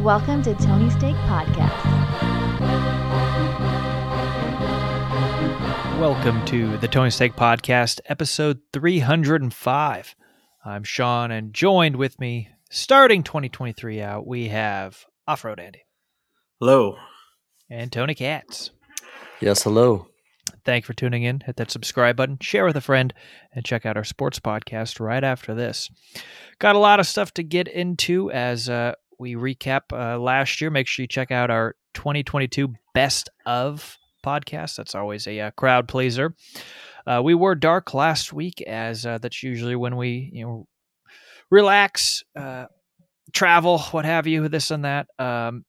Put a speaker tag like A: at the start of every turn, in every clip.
A: Welcome to Tony Steak Podcast.
B: Welcome to the Tony Steak Podcast, episode 305. I'm Sean, and joined with me, starting 2023 out, we have Off Road Andy
C: Hello.
B: and Tony Katz.
D: Yes, hello.
B: Thank you for tuning in. Hit that subscribe button, share with a friend, and check out our sports podcast right after this. Got a lot of stuff to get into as uh, we recap uh, last year. Make sure you check out our 2022 Best of podcast. That's always a uh, crowd pleaser. Uh, we were dark last week, as uh, that's usually when we you know relax, uh, travel, what have you, this and that. Um,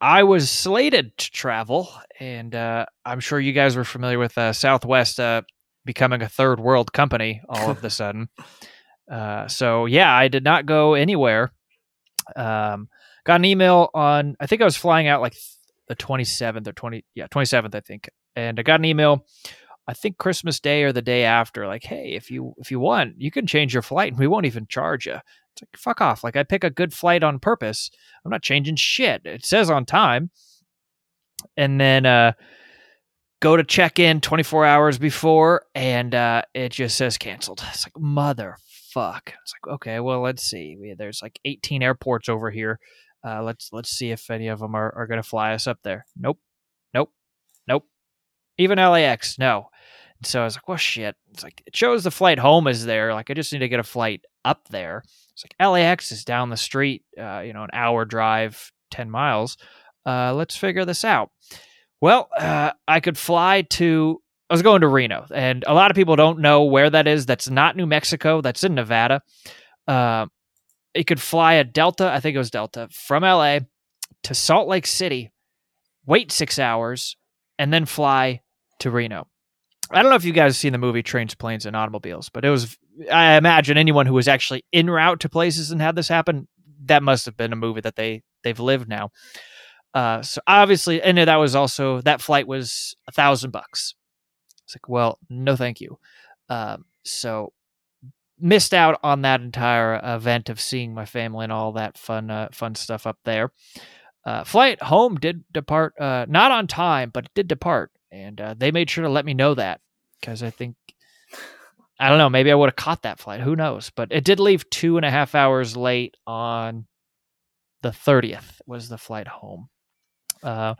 B: I was slated to travel, and uh, I'm sure you guys were familiar with uh, Southwest uh, becoming a third world company all of a sudden. Uh, so yeah, I did not go anywhere. Um, got an email on. I think I was flying out like the 27th or 20. Yeah, 27th, I think. And I got an email. I think Christmas Day or the day after. Like, hey, if you if you want, you can change your flight, and we won't even charge you. It's like fuck off. Like I pick a good flight on purpose. I'm not changing shit. It says on time. And then uh go to check in 24 hours before and uh it just says canceled. It's like motherfuck. It's like okay, well let's see. We, there's like 18 airports over here. Uh let's let's see if any of them are are going to fly us up there. Nope. Nope. Nope. Even LAX, no. And so I was like, well, shit. It's like, it shows the flight home is there. Like, I just need to get a flight up there. It's like, LAX is down the street, uh, you know, an hour drive, 10 miles. Uh, let's figure this out. Well, uh, I could fly to, I was going to Reno, and a lot of people don't know where that is. That's not New Mexico, that's in Nevada. Uh, it could fly a Delta, I think it was Delta, from LA to Salt Lake City, wait six hours, and then fly to Reno. I don't know if you guys have seen the movie Trains, Planes, and Automobiles, but it was, I imagine anyone who was actually en route to places and had this happen, that must have been a movie that they, they've lived now. Uh, so obviously, and that was also, that flight was a thousand bucks. It's like, well, no, thank you. Um, so missed out on that entire event of seeing my family and all that fun, uh, fun stuff up there. Uh, flight home did depart, uh, not on time, but it did depart and uh, they made sure to let me know that because I think I don't know maybe I would have caught that flight who knows but it did leave two and a half hours late on the 30th was the flight home uh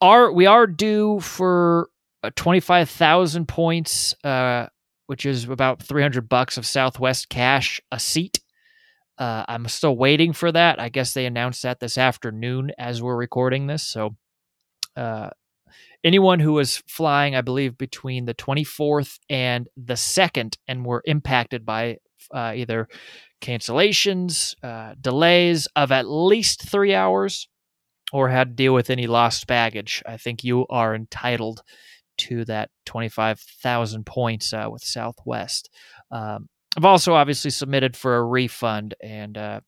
B: are we are due for 25,000 points uh which is about 300 bucks of Southwest cash a seat uh, I'm still waiting for that. I guess they announced that this afternoon as we're recording this. So, uh, anyone who was flying, I believe, between the 24th and the 2nd and were impacted by uh, either cancellations, uh, delays of at least three hours, or had to deal with any lost baggage, I think you are entitled to that 25,000 points uh, with Southwest. Um, I've also obviously submitted for a refund and uh,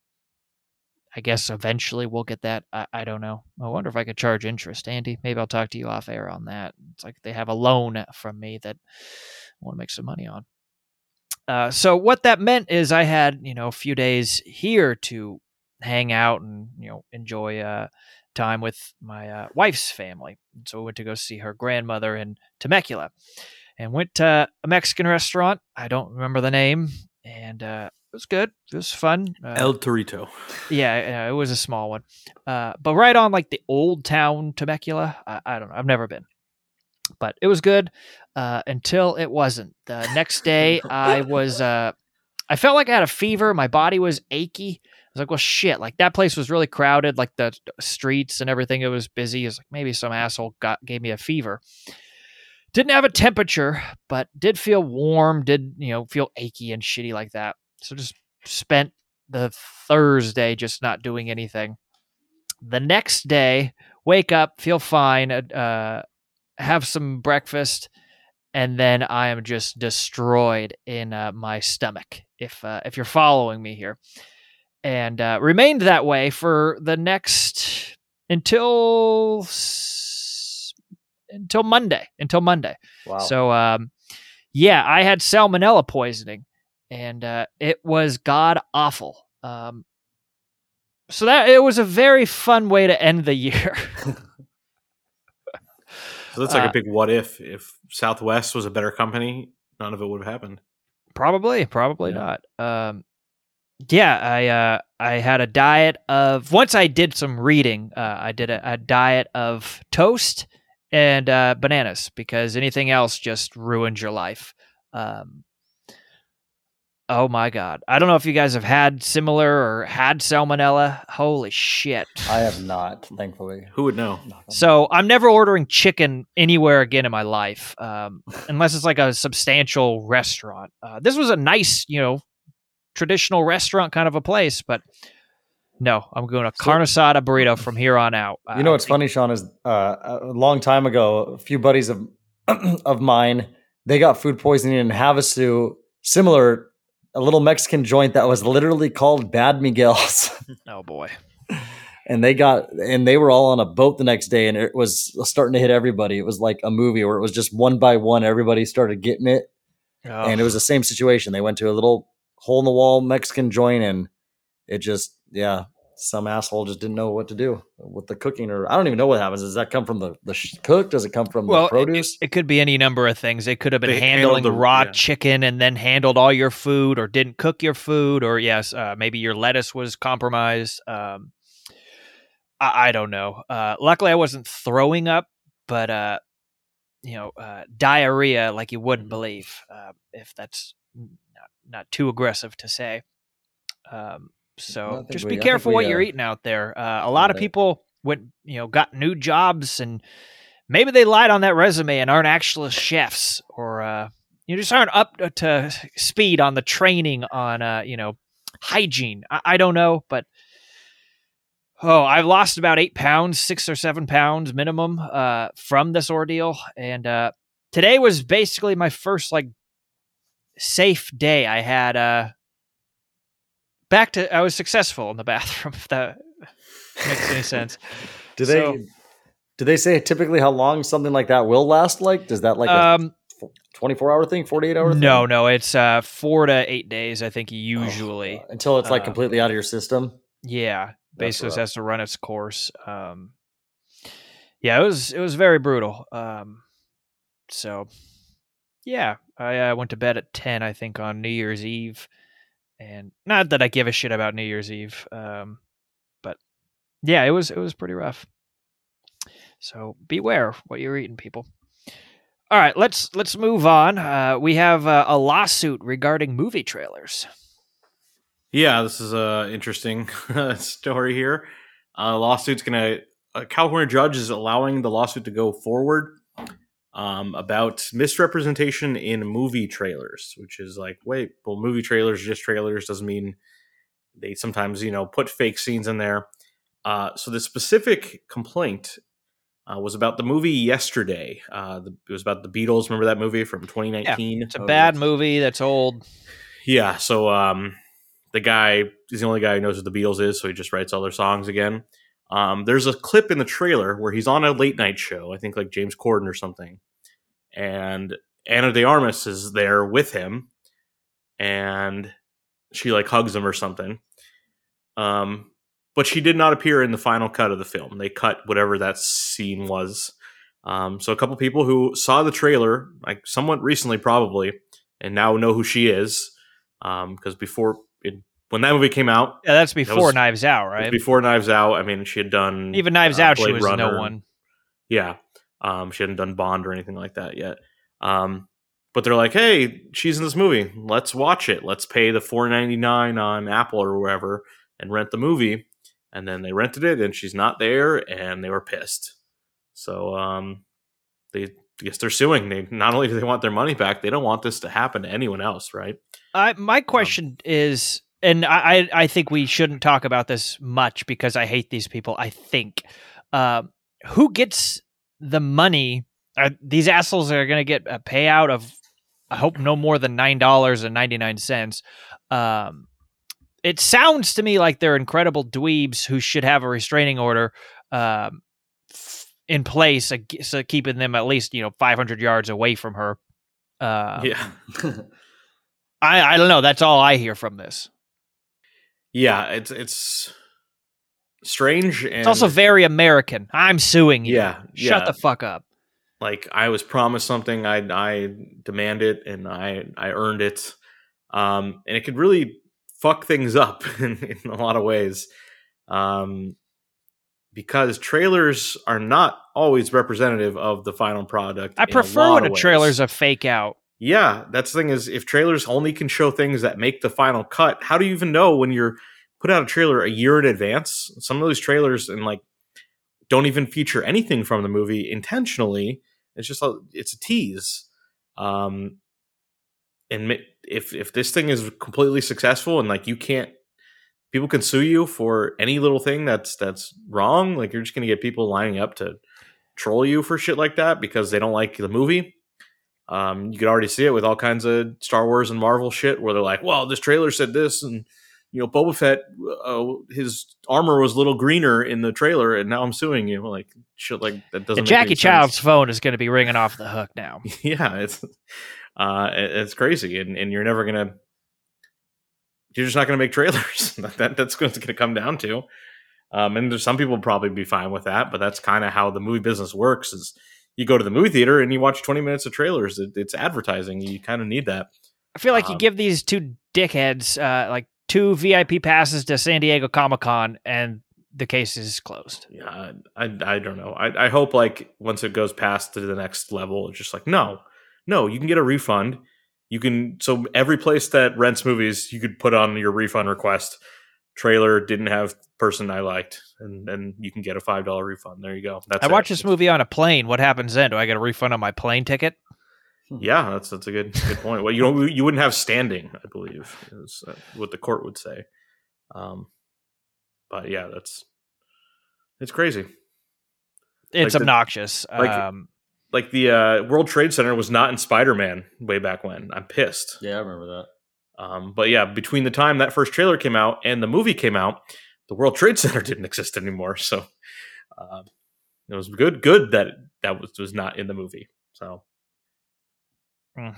B: I guess eventually we'll get that. I, I, don't know. I wonder if I could charge interest, Andy. Maybe I'll talk to you off air on that. It's like they have a loan from me that I want to make some money on. Uh, so what that meant is I had you know a few days here to hang out and you know enjoy uh, time with my uh, wife's family. So we went to go see her grandmother in Temecula, and went to a Mexican restaurant. I don't remember the name, and uh, it was good. It was fun.
C: Uh, El Torito.
B: Yeah, yeah, it was a small one, uh, but right on like the old town Temecula. I, I, don't know. I've never been, but it was good uh, until it wasn't. The next day, I was. Uh, I felt like I had a fever. My body was achy. Was like, well, shit. Like that place was really crowded. Like the streets and everything. It was busy. It's like maybe some asshole got gave me a fever. Didn't have a temperature, but did feel warm. Did you know feel achy and shitty like that. So just spent the Thursday just not doing anything. The next day, wake up, feel fine, uh, have some breakfast, and then I am just destroyed in uh, my stomach. If uh, if you're following me here, and uh, remained that way for the next until until Monday. Until Monday.
D: Wow.
B: So um, yeah, I had salmonella poisoning and uh, it was god awful. Um, so that it was a very fun way to end the year.
C: So that's like
B: Uh,
C: a big what if. If Southwest was a better company, none of it would have happened.
B: Probably, probably
C: Yeah.
B: not. Um, yeah, I uh, I had a diet of once I did some reading. Uh, I did a, a diet of toast and uh, bananas because anything else just ruins your life. Um, oh my god, I don't know if you guys have had similar or had salmonella. Holy shit!
D: I have not, thankfully.
C: Who would know?
B: So I'm never ordering chicken anywhere again in my life, um, unless it's like a substantial restaurant. Uh, this was a nice, you know, traditional restaurant kind of a place, but no, I'm going to
D: So-
B: carne asada burrito from here on out.
D: You know what's funny, Sean, is uh, a long time ago, a few buddies of of mine, they got food poisoning in Havasu, similar, a little Mexican joint that was literally called Bad Miguel's.
B: Oh boy,
D: and they got and they were all on a boat the next day and it was starting to hit everybody. It was like a movie where it was just one by one, everybody started getting it.
B: Oh,
D: And it was the same situation. They went to a little hole in the wall Mexican joint and it just, yeah, some asshole just didn't know what to do with the cooking or I don't even know what happens. Does that come from the, the sh- cook? Does it come from
B: well,
D: the produce?
B: It, could be any number of things. It could have been
C: They
B: handling
C: the-
B: raw
C: yeah.
B: chicken and then handled all your food, or didn't cook your food, or yes, uh, maybe your lettuce was compromised. Um, I, I don't know. Uh, luckily, I wasn't throwing up, but uh, you know, uh, diarrhea like you wouldn't believe. Uh, if that's not, too aggressive to say. Um, so just
D: we-
B: be careful
D: we,
B: what you're
D: uh,
B: eating out there. Uh, a lot of people went, you know, got new jobs and maybe they lied on that resume and aren't actual chefs or uh, you just aren't up to speed on the training on uh, you know hygiene. I, I don't know, but oh, I've lost about eight pounds, six or seven pounds minimum uh, from this ordeal, and uh, today was basically my first like safe day. I had uh, back to I was successful in the bathroom. If that makes any sense.
D: Do they
B: so-
D: do they say typically how long something like that will last? Like, does that like
B: um,
D: a 24 hour thing, 48 hour thing?
B: no, no, it's uh, four to eight days. I think usually.
D: Uh, until it's like
B: uh,
D: completely out of your system.
B: Yeah, basically it has to run its course. Um, yeah, it was it was very brutal. Um, so yeah, I uh, went to bed at ten, I think, on New Year's Eve, and not that I give a shit about New Year's Eve, um, but yeah, it was it was pretty rough. So beware what you're eating, people. All right, let's let's move on. Uh, we have uh, a lawsuit regarding movie trailers.
C: Yeah, this is a interesting story here. Uh, lawsuit's gonna. A California judge is allowing the lawsuit to go forward um, about misrepresentation in movie trailers, which is like, wait, well, movie trailers are just trailers doesn't mean they sometimes you know put fake scenes in there. Uh, so the specific complaint uh, was about the movie yesterday. Uh, the, it was about the Beatles. Remember that movie from 2019?
B: It's a
D: Oh,
B: bad movie that's old.
C: Yeah, so um, the guy is the only guy who knows what the Beatles is, so he just writes all their songs again. Um, there's a clip in the trailer where he's on a late night show, I think like James Corden or something, and Ana de Armas is there with him, and she like hugs him or something. Um, but she did not appear in the final cut of the film. They cut whatever that scene was. Um, so a couple people who saw the trailer, like somewhat recently, probably, and now know who she is because before it, when that movie came out,
B: Yeah, that's before
C: was-
B: Knives Out, right?
C: before Knives Out. I mean, she had done
B: Even Knives
C: uh,
B: Out, she
C: Blade
B: was no one.
C: Yeah, um, she hadn't done Bond or anything like that yet. Um, but they're like, "Hey, she's in this movie. Let's watch it. Let's pay the four ninety nine on Apple or wherever and rent the movie." And then they rented it, and she's not there, and they were pissed. So um, they I guess they're suing. They not only do they want their money back, they don't want this to happen to anyone else, right?
B: I, my question is, and I, I think we shouldn't talk about this much because I hate these people. I think, uh, who gets the money? Are, these assholes are going to get a payout of, I hope no more than nine dollars and ninety nine cents. Um, it sounds to me like they're incredible dweebs who should have a restraining order um, in place, so keeping them at least you know five hundred yards away from her. Uh,
C: yeah.
B: I I don't know. That's all I hear from this.
C: Yeah it's it's strange. And
B: It's also very American. I'm suing you.
C: Yeah,
B: Shut
C: yeah.
B: the fuck up.
C: like I was promised something, I I demand it, and I I earned it. Um, and it could really fuck things up in, in a lot of ways. Um, because trailers are not always representative of the final product.
B: I
C: a
B: prefer when a
C: ways.
B: trailer's a fake out.
C: Yeah, that's the thing is if trailers only can show things that make the final cut, how do you even know when you're put out a trailer a year in advance? Some of those trailers and like don't even feature anything from the movie intentionally. It's just a, it's a tease. Um and if if this thing is completely successful and like you can't people can sue you for any little thing that's that's wrong, like you're just going to get people lining up to troll you for shit like that because they don't like the movie. Um, you could already see it with all kinds of Star Wars and Marvel shit where they're like, "Well, this trailer said this, and you know, Boba Fett, uh, his armor was a little greener in the trailer, and now I'm suing you." Like shit, like that doesn't.
B: And Jackie. Chiles phone is going to be ringing off the hook now.
C: yeah, it's uh, it- it's crazy, and and you're never gonna. You're just not going to make trailers. that that's going to come down to. Um, and there's some people probably be fine with that, but that's kind of how the movie business works. Is you go to the movie theater and you watch 20 minutes of trailers. It, it's advertising. You kind of need that.
B: I feel like you
C: Um,
B: give these two dickheads uh, like two VIP passes to San Diego Comic Con, and the case is closed.
C: Yeah, I, I don't know. I, I hope like once it goes past to the next level, it's just like no, no, you can get a refund. You can so every place that rents movies, you could put on your refund request. Trailer didn't have person I liked, and then you can get a five dollar refund. There you go. That's
B: I
C: it.
B: watched this movie on a plane. What happens then? Do I get a refund on my plane ticket?
C: Yeah, that's that's a good good point. Well, you don't you wouldn't have standing, I believe, is uh, what the court would say. Um, but yeah, that's it's crazy.
B: It's
C: Like the-
B: obnoxious.
C: like-
B: um,
C: Like the uh, World Trade Center was not in Spider Man way back when. I'm pissed.
D: Yeah, I remember that.
C: Um, but yeah, between the time that first trailer came out and the movie came out, the World Trade Center didn't exist anymore. So uh, it was good, good that that was was not in the movie. So
B: Mm.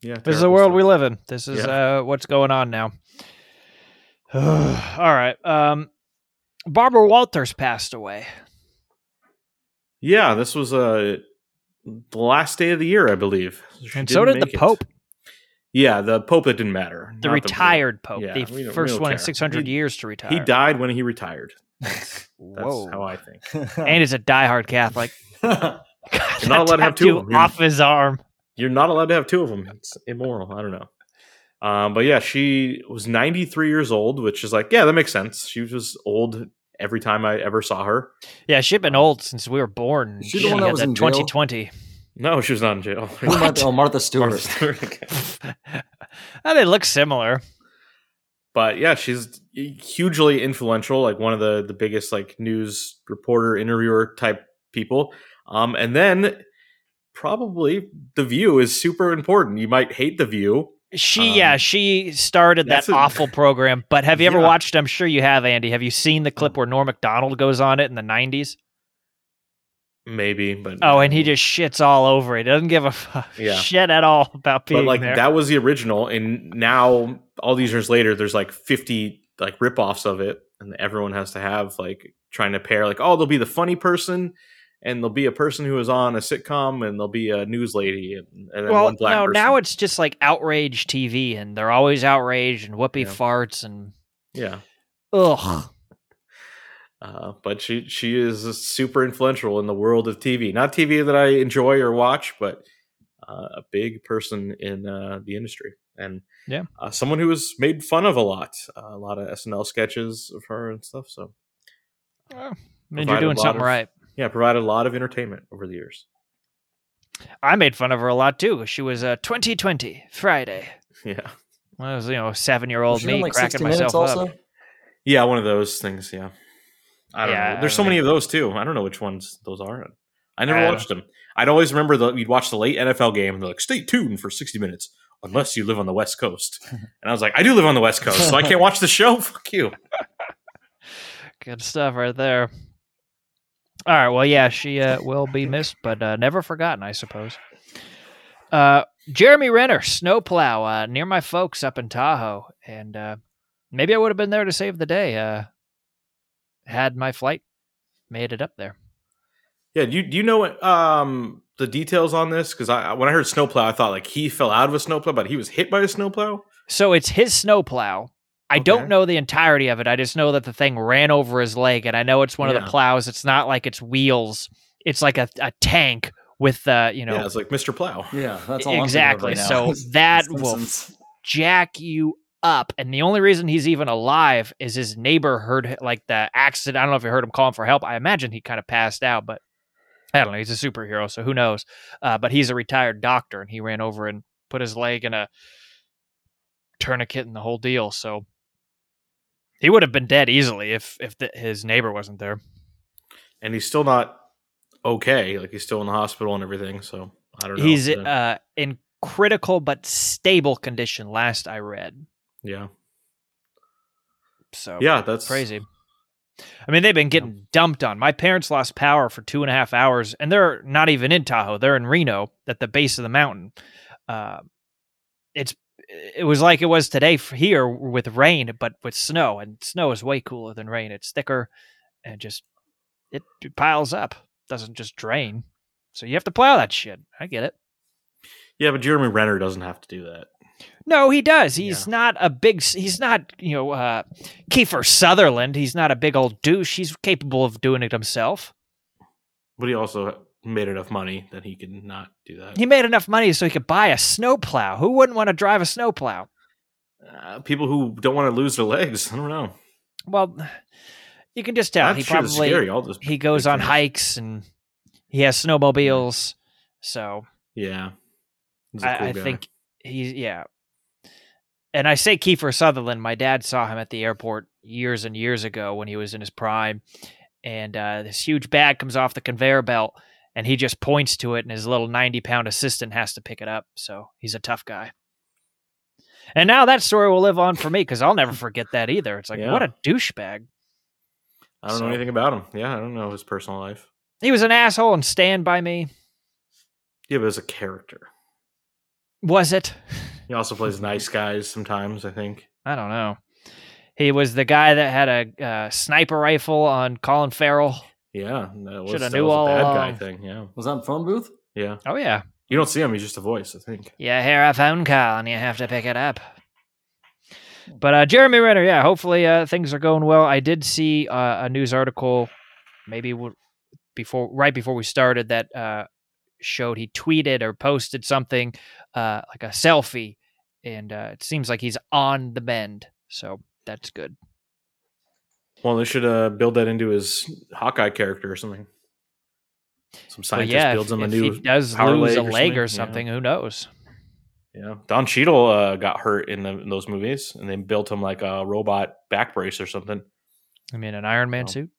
C: yeah,
B: this is the world
C: stuff.
B: we live in. This is
C: Yeah.
B: uh, what's going on now. All right. Um, Barbara Walters passed away.
C: Yeah, this was uh, the last day of the year, I believe. She
B: and so
C: didn't
B: the
C: Pope. it.
B: Pope,
C: Yeah, the Pope. It didn't matter.
B: the
C: Not
B: retired Pope,
C: yeah,
B: the
C: we don't- we
B: first
C: don't
B: one in 600
C: He-
B: years to retire.
C: He died when he retired. That's
B: Whoa.
C: how I think.
B: and is a diehard Catholic. God,
C: You're not allowed to have two
B: tattoo
C: of 'em. You're-
B: off his arm.
C: You're not allowed to have two of them. It's immoral. I don't know. Um, but yeah, she was 93 years old, which is like, yeah, that makes sense. She was old every time I ever saw her.
B: Yeah, she's been old since we were born.
D: Is she the one that
B: had
D: was in jail?
B: 2020.
C: No, she was not in jail.
D: Who Martha, oh, Martha Stewart.
C: Martha Stewart.
B: oh, they look similar.
C: but yeah, she's hugely influential, like one of the the biggest like news reporter, interviewer type people. Um, and then probably the View is super important. You might hate the View.
B: She,
C: Um,
B: yeah, she started that
C: a-
B: awful program. But have you ever
C: Yeah.
B: watched? I'm sure you have, Andy. Have you seen the clip where Norm Macdonald goes on it in the 90s?
C: Maybe, but
B: Oh, and he just shits all over it. He doesn't give a fuck,
C: Yeah.
B: shit at all about being
C: but like
B: there.
C: that was the original and now all these years later there's like 50 like rip-offs of it and everyone has to have like trying to pair like oh there'll be the funny person and there'll be a person who is on a sitcom and there'll be a news lady and, and then
B: well,
C: one black
B: no,
C: person.
B: now it's just like outrage TV, and they're always outraged, and Whoopi
C: Yeah.
B: farts, and
C: yeah
B: ugh.
C: Uh, but she she is super influential in the world of tv not tv that i enjoy or watch but uh, a big person in uh, the industry and
B: Yeah.
C: uh, someone who was made fun of a lot uh, a lot of snl sketches of her and stuff so
B: Well, means
C: Provided
B: you're doing something
C: of-
B: right.
C: yeah provided a lot of entertainment over the years
B: I made fun of her a lot too. She was uh, 2020 Friday.
C: yeah
B: I was, you know, seven year old
D: Was she on,
B: me
D: like,
B: cracking myself
D: also?
B: up.
C: yeah one of those things yeah i don't
B: Yeah,
C: know there's so many of those too i don't know which ones those are i never
B: I
C: watched them i'd always remember that you'd watch the late nfl game and they're like stay tuned for 60 minutes unless you live on the west coast and i was like i do live on the west coast so i can't watch the show fuck you
B: Good stuff right there. All right. Well, yeah, she uh, will be missed, but uh, never forgotten, I suppose. Uh, Jeremy Renner, snowplow, uh, near my folks up in Tahoe, and uh, maybe I would have been there to save the day. Had my flight, made it up there.
C: Yeah, do you do you know what, um the details on this? Because I when I heard snowplow, I thought like he fell out of a snowplow, but he was hit by a snowplow.
B: So it's his snowplow. I
C: Okay.
B: don't know the entirety of it. I just know that the thing ran over his leg, and I know it's one of the plows. It's not like it's wheels. It's like a, a tank with uh, you know
C: yeah, it's like Mr. Plow.
D: Yeah, that's all I'm thinking of
B: exactly.
D: right now.
B: so that
D: The
B: will jack you up. And the only reason he's even alive is his neighbor heard like the accident. I don't know if you heard him calling for help. I imagine he kind of passed out, but I don't know. He's a superhero, so who knows? Uh, but he's a retired doctor, and he ran over and put his leg in a tourniquet and the whole deal. So he would have been dead easily if if the, his neighbor wasn't there.
C: and he's still not okay. Like he's still in the hospital and everything. So I don't know.
B: He's uh, in critical but stable condition. Last I read.
C: Yeah,
B: So
C: yeah, that's
B: crazy. I mean, they've been getting dumped on. My parents lost power for two and a half hours, and they're not even in Tahoe. They're in Reno, at the base of the mountain. Uh, it's it was like it was today here with rain, but with snow. And snow is way cooler than rain. It's thicker, and just it piles up. Doesn't just drain. So you have to plow that shit. I get it.
C: Yeah, but Jeremy Renner doesn't have to do that.
B: No, he does. He's not a big. He's not you know uh, Kiefer Sutherland. He's not a big old douche. He's capable of doing it himself.
C: But he also made enough money that he could not do that.
B: He made enough money so he could buy a snowplow. Who wouldn't want to drive a snowplow?
C: Uh, people who don't want to lose their legs. I don't know.
B: Well, you can just tell
C: That
B: he
C: is
B: probably
C: scary. All those
B: he goes on
C: things.
B: hikes and he has snowmobiles. So
C: Yeah, He's a
B: I,
C: cool
B: I think he's yeah. And I say Kiefer Sutherland. My dad saw him at the airport years and years ago when he was in his prime, and uh, this huge bag comes off the conveyor belt, and he just points to it, and his little ninety-pound assistant has to pick it up. So he's a tough guy. And now that story will live on for me because I'll never forget that either. It's like
C: Yeah.
B: what a douchebag.
C: I don't
B: so-
C: know anything about him. Yeah, I don't know his personal life.
B: He was an asshole and Stand by Me.
C: Yeah, but as a character,
B: Was it?
C: he also plays nice guys sometimes. I think.
B: I don't know. He was the guy that had a uh, sniper rifle on Colin Farrell.
C: Yeah, that was,
B: Shoulda
C: that
B: knew
C: was
B: all
C: a bad guy thing. Yeah,
D: Was that phone booth?
C: yeah.
B: Oh yeah,
C: You don't see him; he's just a voice. I think.
B: Yeah, hear a phone call and you have to pick it up. But uh, Jeremy Renner, yeah, hopefully uh, things are going well. I did see uh, a news article, maybe before, right before we started, that uh, showed he tweeted or posted something uh, like a selfie, and uh, it seems like he's on the bend. So that's good.
C: Well, they should uh, build that into his Hawkeye character or something. Some scientist
B: yeah,
C: builds
B: if,
C: him a new
B: he does lose
C: leg
B: a
C: or
B: leg or
C: something,
B: something, who knows?
C: Yeah, Don Cheadle uh, got hurt in, the, in those movies, and they built him like a robot back brace or something.
B: I mean, an Iron Man
C: Well,
B: suit.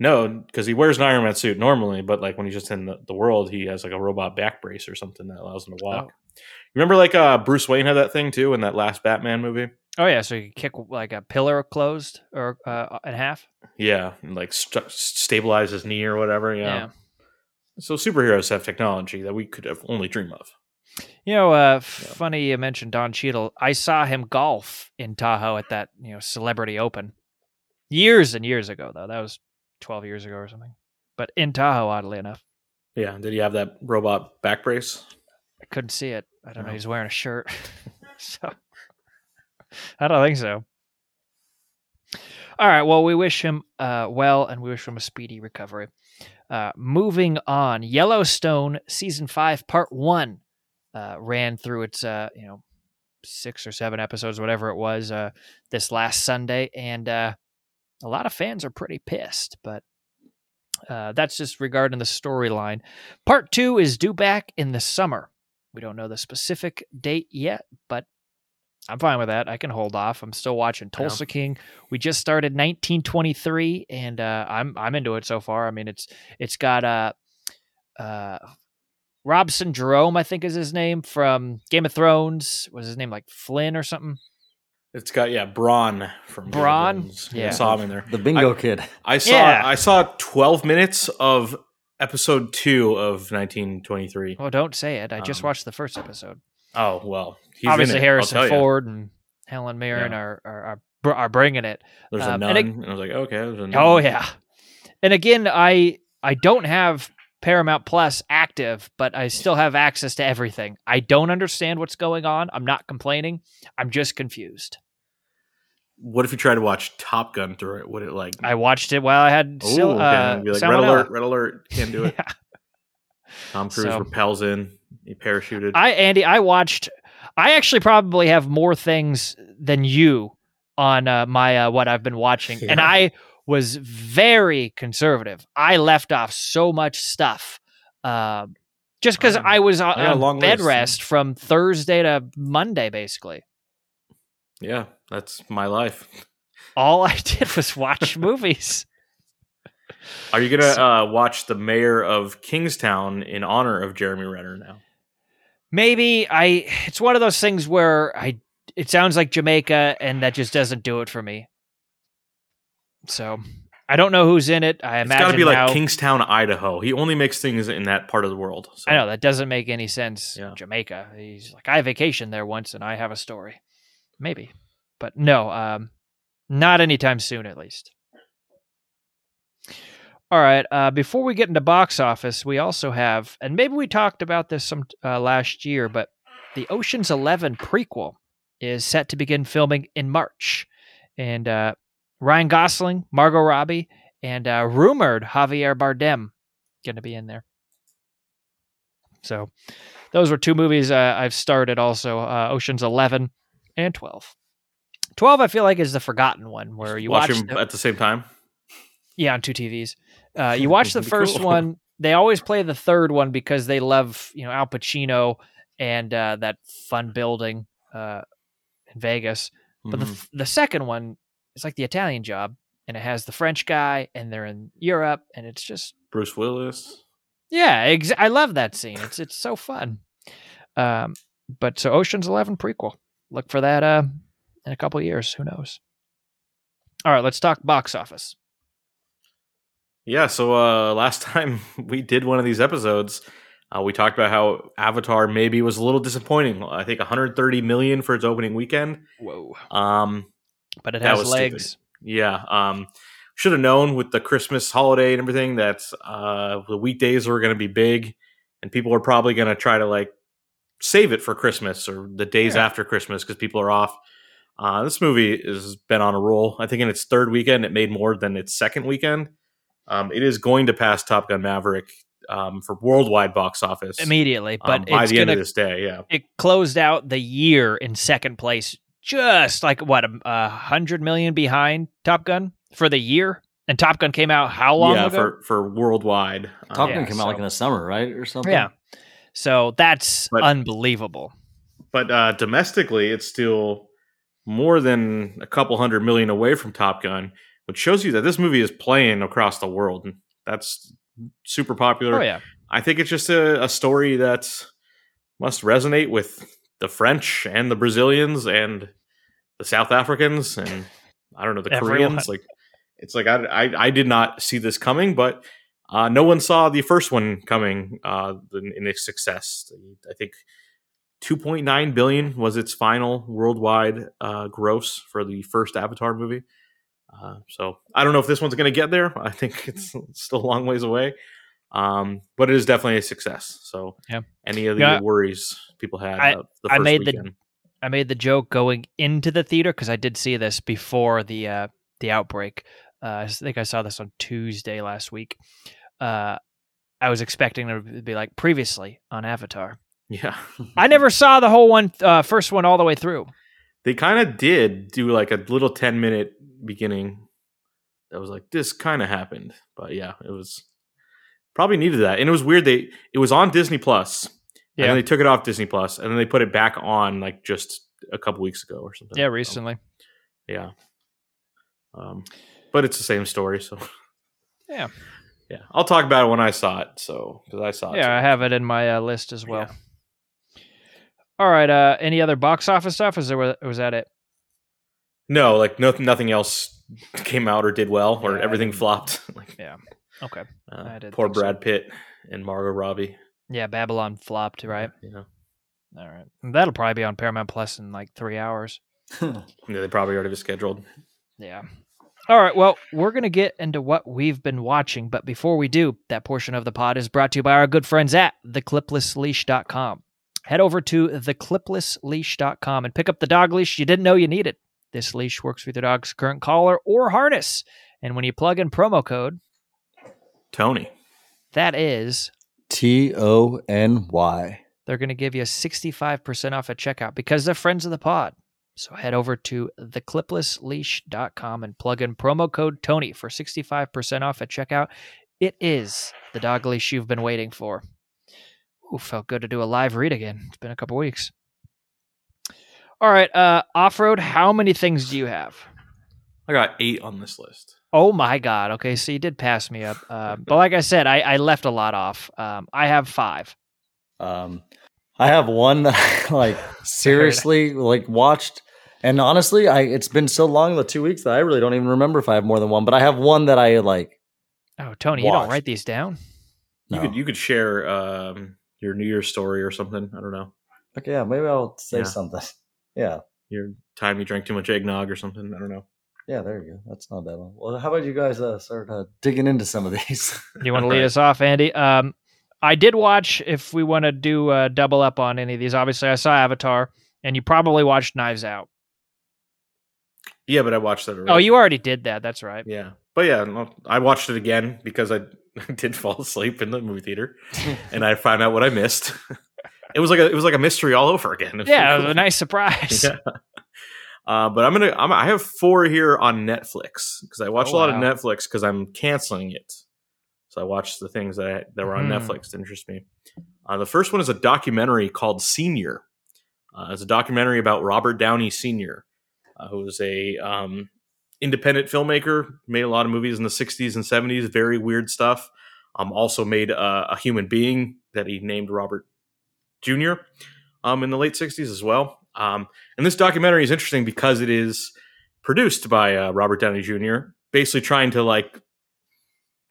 C: No, because he wears an Iron Man suit normally, but like when he's just in the, the world, he has like a robot back brace or something that allows him to walk.
B: Oh.
C: Remember, like uh, Bruce Wayne had that thing too in that last Batman movie.
B: Oh yeah, so you could kick like a pillar closed or uh, in half.
C: Yeah, and like st- stabilize his knee or whatever. Yeah. So superheroes have technology that we could have only dream of.
B: You know, uh, funny you mentioned Don Cheadle. I saw him golf in Tahoe at that you know Celebrity Open years and years ago. Though that was twelve years ago or something. But in Tahoe, oddly enough,
C: Yeah. Did he have that robot back brace?
B: I couldn't see it. I don't know. He's wearing a shirt, so I don't think so. All right. Well, we wish him uh, well, and we wish him a speedy recovery. Uh, moving on, Yellowstone season five, part one, uh, ran through its uh, you know six or seven episodes, whatever it was, uh, this last Sunday, and uh, a lot of fans are pretty pissed. But uh, that's just regarding the storyline. Part two is due back in the summer. We don't know the specific date yet, but I'm fine with that. I can hold off. I'm still watching. Tulsa King. We just started 1923, and uh, I'm I'm into it so far. I mean, it's it's got uh, uh, Robson Jerome, I think is his name from Game of Thrones. Was his name like Flynn or something?
C: It's got yeah, Bronn from Game
B: Bronn?
C: Thrones.
B: Yeah.
C: I saw him in there.
D: The bingo kid.
C: I saw
B: Yeah.
C: I saw 12 minutes of episode 2 of 1923.
B: Oh, don't say it. I just
C: Um,
B: watched the first episode.
C: Oh, well. He's
B: Obviously,
C: in it, I'll
B: Harrison
C: tell ya.
B: Ford and Helen Mirren
C: Yeah.
B: are, are are are bringing it.
C: There's a
B: Um,
C: nun,
B: and
C: and, I was like, okay, a nun.
B: Oh yeah. And again, I I don't have Paramount Plus active, but I still have access to everything. I don't understand what's going on. I'm not complaining. I'm just confused.
C: What if you try to watch Top Gun through it? Would it like?
B: I watched it while I had
C: Ooh, okay.
B: uh,
C: Be like, red alert, red alert, can't do it.
B: Yeah.
C: Tom Cruise
B: So-
C: repels in, he parachuted.
B: I Andy, I watched. I actually probably have more things than you on uh, my uh, what I've been watching, and I was very conservative. I left off so much stuff, uh, just because
C: Um,
B: I was on,
C: I
B: on
C: long
B: bed
C: list.
B: rest from Thursday to Monday, basically.
C: yeah, that's my life.
B: All I did was watch movies.
C: Are you gonna
B: So-
C: uh, watch the mayor of Kingstown in honor of Jeremy Renner now?
B: Maybe I. It's one of those things where I. It sounds like Jamaica, and that just doesn't do it for me. So I don't know who's in it. I
C: It's
B: imagine
C: got to be like Kingstown, Idaho. He only makes things in that part of the world. So.
B: I know that doesn't make any sense.
C: Yeah.
B: Jamaica. He's like, I vacationed there once, and I have a story. Maybe, but no, um, not anytime soon, at least. All right. Uh, before we get into box office, we also have, and maybe we talked about this some uh, last year, but the Ocean's Eleven prequel is set to begin filming in March, and uh, Ryan Gosling, Margot Robbie, and uh, rumored Javier Bardem going to be in there. So, those were two movies uh, I've started. Also, uh, Ocean's Eleven and Twelve. Twelve, I feel like, is the forgotten one where you
C: watch
B: watch,
C: him
B: the-
C: at the same time.
B: yeah, on two TVs. Uh, you watch the first
C: cool.
B: one. They always play the third one because they love, you know, Al Pacino and uh, that fun building uh, in Vegas. But the
C: Mhm.
B: f the second one is like the Italian job, and it has the French guy, and they're in Europe, and it's just
C: Bruce Willis.
B: yeah. Ex- I love that scene. It's it's so fun. Um, but so Ocean's Eleven prequel. Look for that uh, in a couple years. Who knows? All right, let's talk box office.
C: Yeah, so uh, last time we did one of these episodes, uh, we talked about how Avatar maybe was a little disappointing. I think 130 million for its opening weekend.
B: Whoa!
C: Um,
B: But it has
C: was stupid.
B: legs.
C: yeah, um, should have known with the Christmas holiday and everything that uh, the weekdays were going to be big, and people are probably going to try to like save it for Christmas or the days
B: Yeah.
C: after Christmas because people are off. Uh, this movie has been on a roll. I think in its third weekend, it made more than its second weekend. Um, it is going to pass Top Gun Maverick um, for worldwide box office
B: immediately,
C: um,
B: but
C: by
B: it's
C: the end
B: gonna
C: of this day. Yeah,
B: it closed out the year in second place, just like what a, a hundred million behind Top Gun for the year. And Top Gun came out how long
C: yeah,
B: ago?
C: for for worldwide. Um,
D: Top
B: Yeah,
D: Gun came out like in the summer, right, or something.
B: yeah. So that's
C: But-
B: unbelievable.
C: but uh, domestically, it's still more than a couple hundred million away from Top Gun, which shows you that this movie is playing across the world. And that's super popular.
B: Oh yeah,
C: I think it's just a, a story that must resonate with the French and the Brazilians and the South Africans and I don't know the
B: Everyone.
C: Koreans. Like it's like I, I I did not see this coming, but uh, no one saw the first one coming uh, in, in its success. I think 2.9 billion was its final worldwide uh, gross for the first Avatar movie. Uh, so I don't know if this one's going to get there. I think it's still a long ways away, um, but it is definitely a success. So
B: Yeah.
C: any of the
B: Yeah.
C: worries people had,
B: I-
C: uh, the
B: I made the- I made the joke going into the theater because I did see this before the uh, the outbreak. Uh, I think I saw this on Tuesday last week. Uh, I was expecting it to be like previously on Avatar.
C: Yeah.
B: I never saw the whole one, uh, first one all the way through.
C: they kind of did do like a little 10 minute beginning that was like this kind of happened but yeah it was probably needed that and it was weird they it was on disney plus
B: Yeah.
C: then they took it off disney plus and then they put it back on like just a couple weeks ago or something
B: Yeah,
C: So,
B: recently.
C: yeah um but it's the same story so
B: Yeah.
C: yeah i'll talk about it when i saw it so because i saw it
B: Yeah, I have it in my uh, list as well. All right. Uh, any other box office stuff? Is there was that it?
C: no like no, nothing else came out or did well or
B: Yeah,
C: everything flopped like yeah.
B: Okay.
C: uh, poor
B: think so.
C: brad pitt and margot robbie
B: Yeah, Babylon flopped. Right.
C: you know
B: All right. That'll probably be on Paramount Plus in like three hours.
C: Yeah, they probably already scheduled.
B: Yeah. All right. Well, we're going to get into what we've been watching. But before we do, that portion of the pod is brought to you by our good friends at thecliplessleash.com. Head over to thecliplessleash.com and pick up the dog leash you didn't know you needed. This leash works with your dog's current collar or harness. And when you plug in promo code,
C: Tony.
B: that is,
D: T O N Y.
B: they're going to give you 65% off at checkout because they're friends of the pod. So head over to thecliplessleash.com and plug in promo code Tony for 65% off at checkout. It is the dog leash you've been waiting for. Ooh, felt good to do a live read again. It's been a couple weeks. All right, uh, off road. How many things do you have?
C: I got eight on this list.
B: Oh my God. Okay, so you did pass me up, uh, but like I said, I, I left a lot off. Um, I have five.
D: Um, I have one that I, like seriously like watched, and honestly, I it's been so long the two weeks that I really don't even remember if I have more than one. But I have one that I like.
B: Oh, Tony, you don't write these down.
C: You could you could share um, your New Year's story or something. I don't know.
D: Okay, yeah, maybe I'll say
C: Yeah.
D: something. Yeah,
C: Your time you drank too much eggnog or something. I don't know.
D: yeah, there you go. That's not bad one. Well, how about you guys uh, start uh, digging into some of these?
B: You want to lead us off, Andy? Um, I did watch. If we want to do uh, double up on any of these, obviously I saw Avatar, and you probably watched Knives Out.
C: Yeah, but I watched that. Already.
B: Oh, you already did that. That's right.
C: Yeah, but yeah, I watched it again because I did fall asleep in the movie theater, and I found out what I missed. it was like a it was like a mystery all over again. It
B: Yeah, it was a nice surprise.
C: Yeah. Uh, but I'm gonna I'm, I have four here on Netflix because I watch
B: Oh,
C: a lot
B: wow.
C: of Netflix because I'm canceling it. So I watched the things that I, that were on
B: Mhm.
C: Netflix that interest me. Uh, the first one is a documentary called Senior. Uh, it's a documentary about Robert Downey Sr., uh, who was a um, independent filmmaker, made a lot of movies in the 60s and 70s, very weird stuff. Um, also made a, a human being that he named Robert Jr. Um, in the late 60s as well. Um, and this documentary is interesting because it is produced by uh, Robert Downey Jr., basically trying to like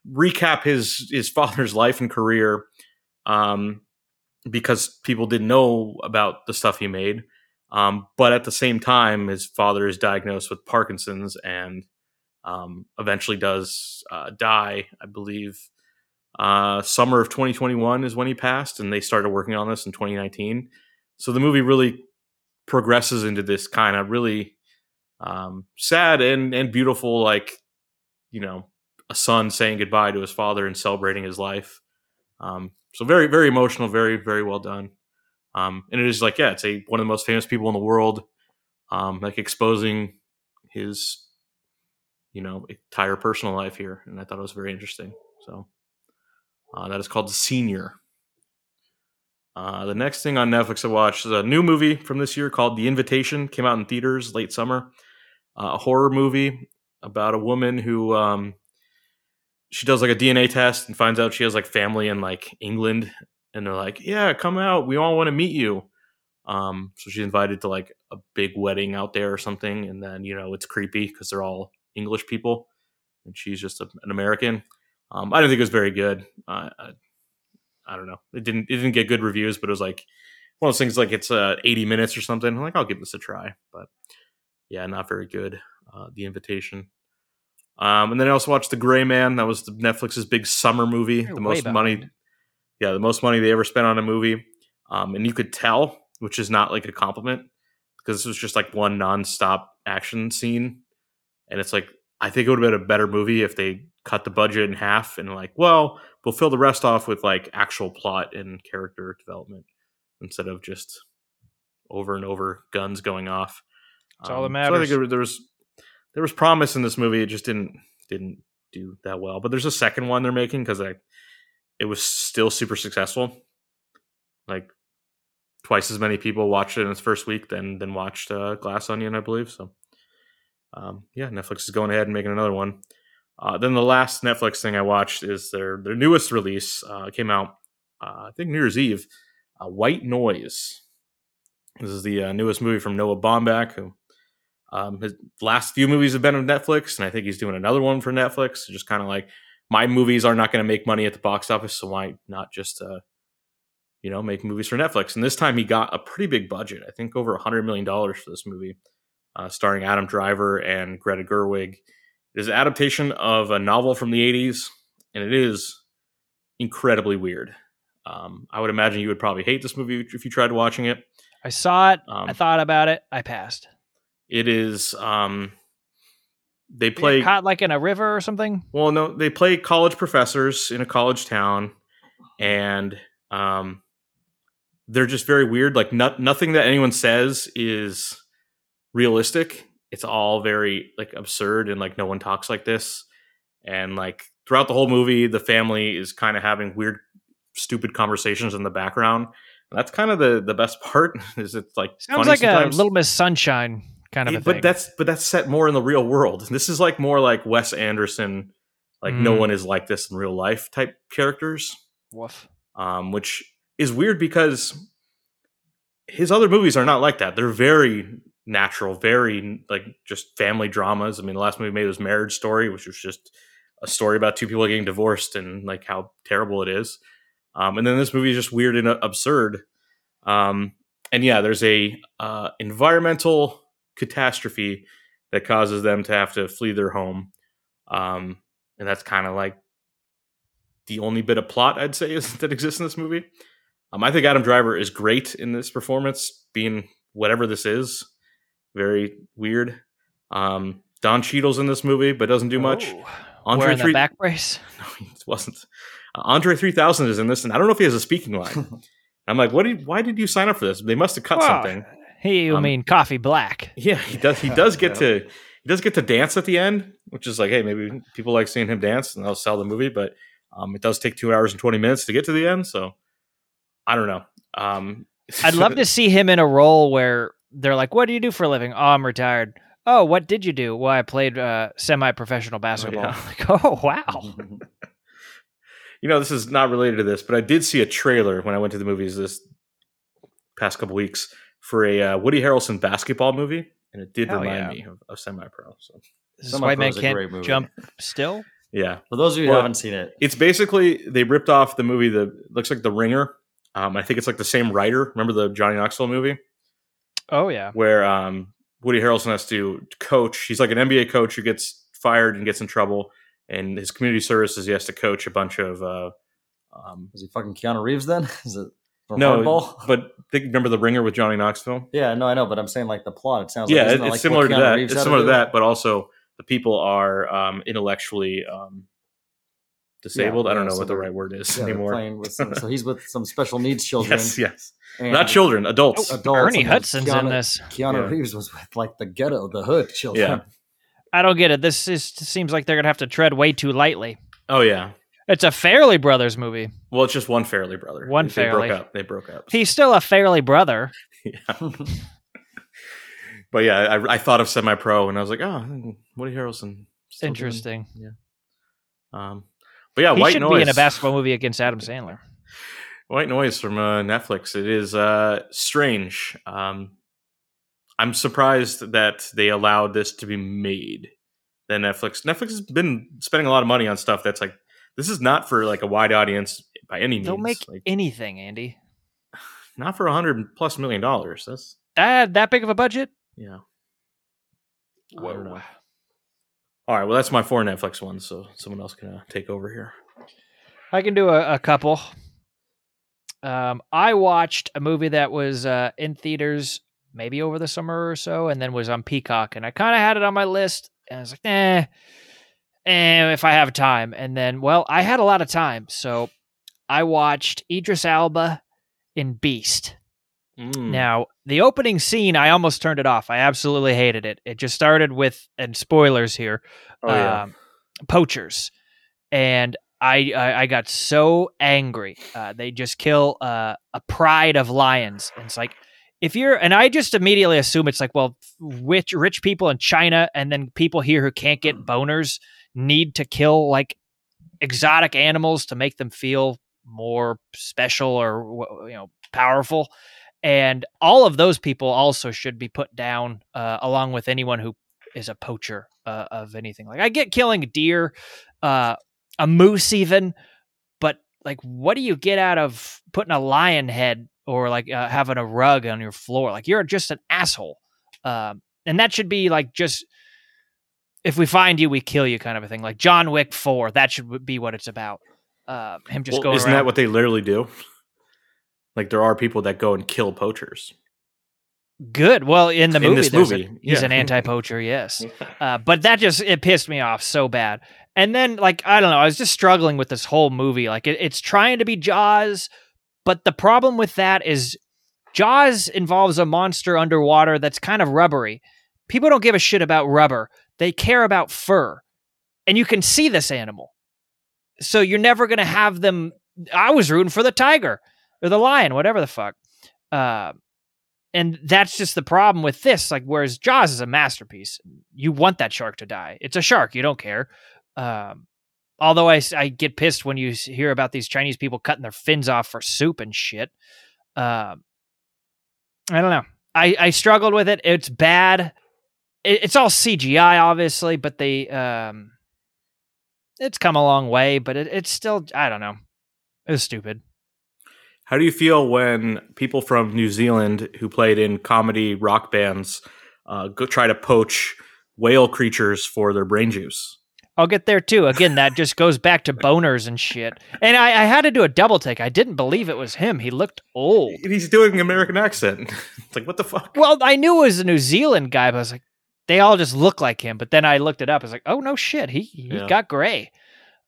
C: recap his his father's life and career um, because people didn't know about the stuff he made. Um, but at the same time, his father is diagnosed with Parkinson's and um, eventually does uh, die. I believe uh, summer of 2021 is when he passed, and they started working on this in 2019. So the movie really progresses into this kind of really um, sad and and beautiful, like you know, a son saying goodbye to his father and celebrating his life. Um, so very very emotional, very very well done. Um, and it is like yeah, it's a one of the most famous people in the world, um, like exposing his you know entire personal life here, and I thought it was very interesting. So uh, that is called Senior. Uh, the next thing on Netflix I watched is a new movie from this year called The Invitation. Came out in theaters late summer. Uh, a horror movie about a woman who um, she does like a DNA test and finds out she has like family in like England, and they're like, "Yeah, come out. We all want to meet you." Um, so she's invited to like a big wedding out there or something, and then you know it's creepy because they're all English people, and she's just a, an American. Um, I don't think it was very good. Uh, I, I don't know. It didn't it didn't get good reviews, but it was like one of those things like it's uh, 80 minutes or something. I'm like, I'll give this a try. But yeah, not very good. Uh, the invitation. Um, and then I also watched The Gray Man. That was the, Netflix's big summer movie.
B: You're
C: the most money. Yeah, the most money they ever spent on a movie. Um, and you could tell, which is not like a compliment, because this was just like one nonstop action scene. And it's like, I think it would have been a better movie if they cut the budget in half and like, well, we'll fill the rest off with like actual plot and character development instead of just over and over guns going off.
B: That's all that
C: Um, So I think there, there was there was promise in this movie. It just didn't didn't do that well. But there's a second one they're making because I it was still super successful. Like twice as many people watched it in its first week than than watched uh, Glass Onion, I believe. So um, yeah, Netflix is going ahead and making another one. Uh, then the last Netflix thing I watched is their their newest release. Uh, came out uh, I think New Year's Eve. Uh, White Noise. This is the uh, newest movie from Noah Baumbach, who um, his last few movies have been on Netflix, and I think he's doing another one for Netflix. So just kind of like my movies are not going to make money at the box office, so why not just uh, you know make movies for Netflix? And this time he got a pretty big budget. I think over a hundred million dollars for this movie. uh, starring Adam Driver and Greta Gerwig. It is an adaptation of a novel from the 80s, and it is incredibly weird. Um, I would imagine you would probably hate this movie if you tried watching it.
B: I saw it.
C: Um,
B: I thought about it. I passed.
C: It is. Um, they play.
B: caught like in a river or something.
C: Well, no, they play college professors in a college town, and um, they're just very weird. Like, not, nothing that anyone says is realistic. It's all very like absurd, and like no one talks like this. And like throughout the whole movie, the family is kind of having weird, stupid conversations in the background. And that's kind of the the best part. Is it's like
B: Sounds
C: funny
B: like
C: sometimes.
B: a Little Miss Sunshine kind of a
C: Yeah, but that's but that's set more in the real world. This is like more like Wes Anderson, like no
B: Mm.
C: one is like this in real life type characters,
B: Woof.
C: um, which is weird because his other movies are not like that. They're very natural, very like just family dramas. I mean, the last movie he made was Marriage Story, which was just a story about two people getting divorced and like how terrible it is. Um, and then this movie is just weird and uh, absurd. Um, and yeah, there's a uh, environmental catastrophe that causes them to have to flee their home. Um, and that's kind of like the only bit of plot I'd say is that exists in this movie. Um, I think Adam Driver is great in this performance, being whatever this is. Very weird. Um, Don Cheadle's in this movie, but doesn't do much.
B: Oh.
C: Andre three-
B: back brace.
C: no, he wasn't. Uh, Andre 3000 is in this, and I don't know if he has a speaking line. I'm like, what? Did, why did you sign up for this? They must have cut
B: Well,
C: something.
B: He, you
C: Um,
B: mean coffee black?
C: Yeah, he does. He does get
D: Yeah.
C: to he does get to dance at the end, which is like, hey, maybe people like seeing him dance, and they'll sell the movie. But um, it does take two hours and twenty minutes to get to the end, so I don't know. Um,
B: I'd love to see him in a role where they're like, "What do you do for a living?" Oh, I'm retired. Oh, what did you do? Well, I played uh, semi-professional basketball.
C: yeah.
B: Like, oh wow.
C: You know, this is not related to this, but I did see a trailer when I went to the movies this past couple weeks for a uh, Woody Harrelson basketball movie, and it did
B: Hell
C: remind
B: yeah.
C: me of, of Semi Pro. So
B: This
D: Semi
B: white man
D: a great
B: can't
D: movie.
B: jump still.
C: yeah,
D: For those of you who haven't seen it,
C: it's basically they ripped off the movie that looks like The Ringer. Um, I think it's like the same writer. Remember the Johnny Knoxville movie
B: Oh yeah.
C: where um, Woody Harrelson has to coach. He's like an NBA coach who gets fired and gets in trouble, and his community service is he has to coach a bunch of. Uh, um,
D: was he fucking Keanu Reeves then? Is it from
C: no,
D: Hardball?
C: but think, remember the Ringer with Johnny Knoxville?
D: Yeah, no, I know, but I'm saying like the plot. It sounds
C: yeah,
D: like,
C: it-
D: isn't that
C: it's
D: like
C: similar to that.
D: Reeves
C: It's
D: had to
C: similar to that, but also the people are um, intellectually um, disabled.
D: Yeah,
C: I don't
D: yeah,
C: know
D: so
C: what the right word is
D: Yeah,
C: anymore.
D: playing with some, so he's with some special needs children.
C: Yes, yes, not children, adults.
D: adults.
B: Ernie
D: and then
B: Hudson's in this.
D: Keanu
C: Yeah.
D: Reeves was with like the ghetto, the hood children.
C: Yeah.
B: I don't get it. This is seems like they're gonna have to tread way too lightly.
C: Oh yeah.
B: It's a Farrelly Brothers movie.
C: Well, it's just one Farrelly brother.
B: One
C: they, they broke up. They broke up.
B: He's still a Farrelly brother.
C: yeah. But yeah, I, I thought of semi pro, and I was like, oh, Woody Harrelson. still doing-
B: Interesting.
C: Um, but yeah,
B: he
C: White
B: should
C: Noise.
B: be in a basketball movie against Adam Sandler.
C: White Noise from uh, Netflix. It is uh, strange. Um, I'm surprised that they allowed this to be made. Than Netflix. Netflix has been spending a lot of money on stuff that's like this is not for like a wide audience by any means.
B: They'll make
C: like,
B: anything, Andy.
C: not for a hundred plus million dollars. That's
B: That that big of a budget?
C: yeah. I don't know. All right, well that's my four Netflix ones, so someone else can uh, take over here.
B: I can do a, a couple. Um, I watched a movie that was uh, in theaters maybe over the summer or so, and then was on Peacock, and I kind of had it on my list, and I was like, eh, eh, if I have time. And then, well, I had a lot of time, so I watched Idris Elba in Beast.
C: Mm.
B: Now, the opening scene, I almost turned it off. I absolutely hated it. It just started with, and spoilers here,
C: oh yeah,
B: um, poachers, and I, I I got so angry. Uh, they just kill uh, a pride of lions, and it's like if you're, and I just immediately assume it's like, well, rich rich people in China, and then people here who can't get boners need to kill like exotic animals to make them feel more special or you know powerful. And all of those people also should be put down, uh, along with anyone who is a poacher uh, of anything. Like I get killing deer, uh, a moose, even, but like, what do you get out of putting a lion head or like uh, having a rug on your floor? Like you're just an asshole. Um, and that should be like just if we find you, we kill you, kind of a thing. Like John Wick Four, that should be what it's about. Uh, him just
C: Well,
B: going
C: isn't
B: around.
C: that what they literally do? Like there are people that go and kill poachers.
B: Good. Well, in the
C: In
B: movie,
C: this
B: there's a-
C: movie,
B: he's
C: yeah.
B: an anti-poacher. Yes, uh, but that just it pissed me off so bad. And then, like, I don't know, I was just struggling with this whole movie. Like, it, it's trying to be Jaws, but the problem with that is Jaws involves a monster underwater that's kind of rubbery. People don't give a shit about rubber; they care about fur, and you can see this animal. So you're never gonna have them. I was rooting for the tiger or the lion, whatever the fuck. Uh, and that's just the problem with this. Like, whereas Jaws is a masterpiece, you want that shark to die. It's a shark, you don't care. Um, although I get pissed when you hear about these Chinese people cutting their fins off for soup and shit. Um, I don't know. I, I struggled with it. It's bad. It, it's all CGI, obviously, but they um, it's come a long way. But it, it's still I don't know. It was stupid.
C: How do you feel when people from New Zealand who played in comedy rock bands uh, go try to poach whale creatures for their brain juice?
B: I'll get there too. Again, that just goes back to boners and shit. And I, I had to do a double take. I didn't believe it was him. He looked old.
C: He's doing an American accent. it's like what the fuck?
B: Well, I knew it was a New Zealand guy, but I was like, they all just look like him. But then I looked it up. I was like, oh no shit, he he
C: Yeah.
B: got gray.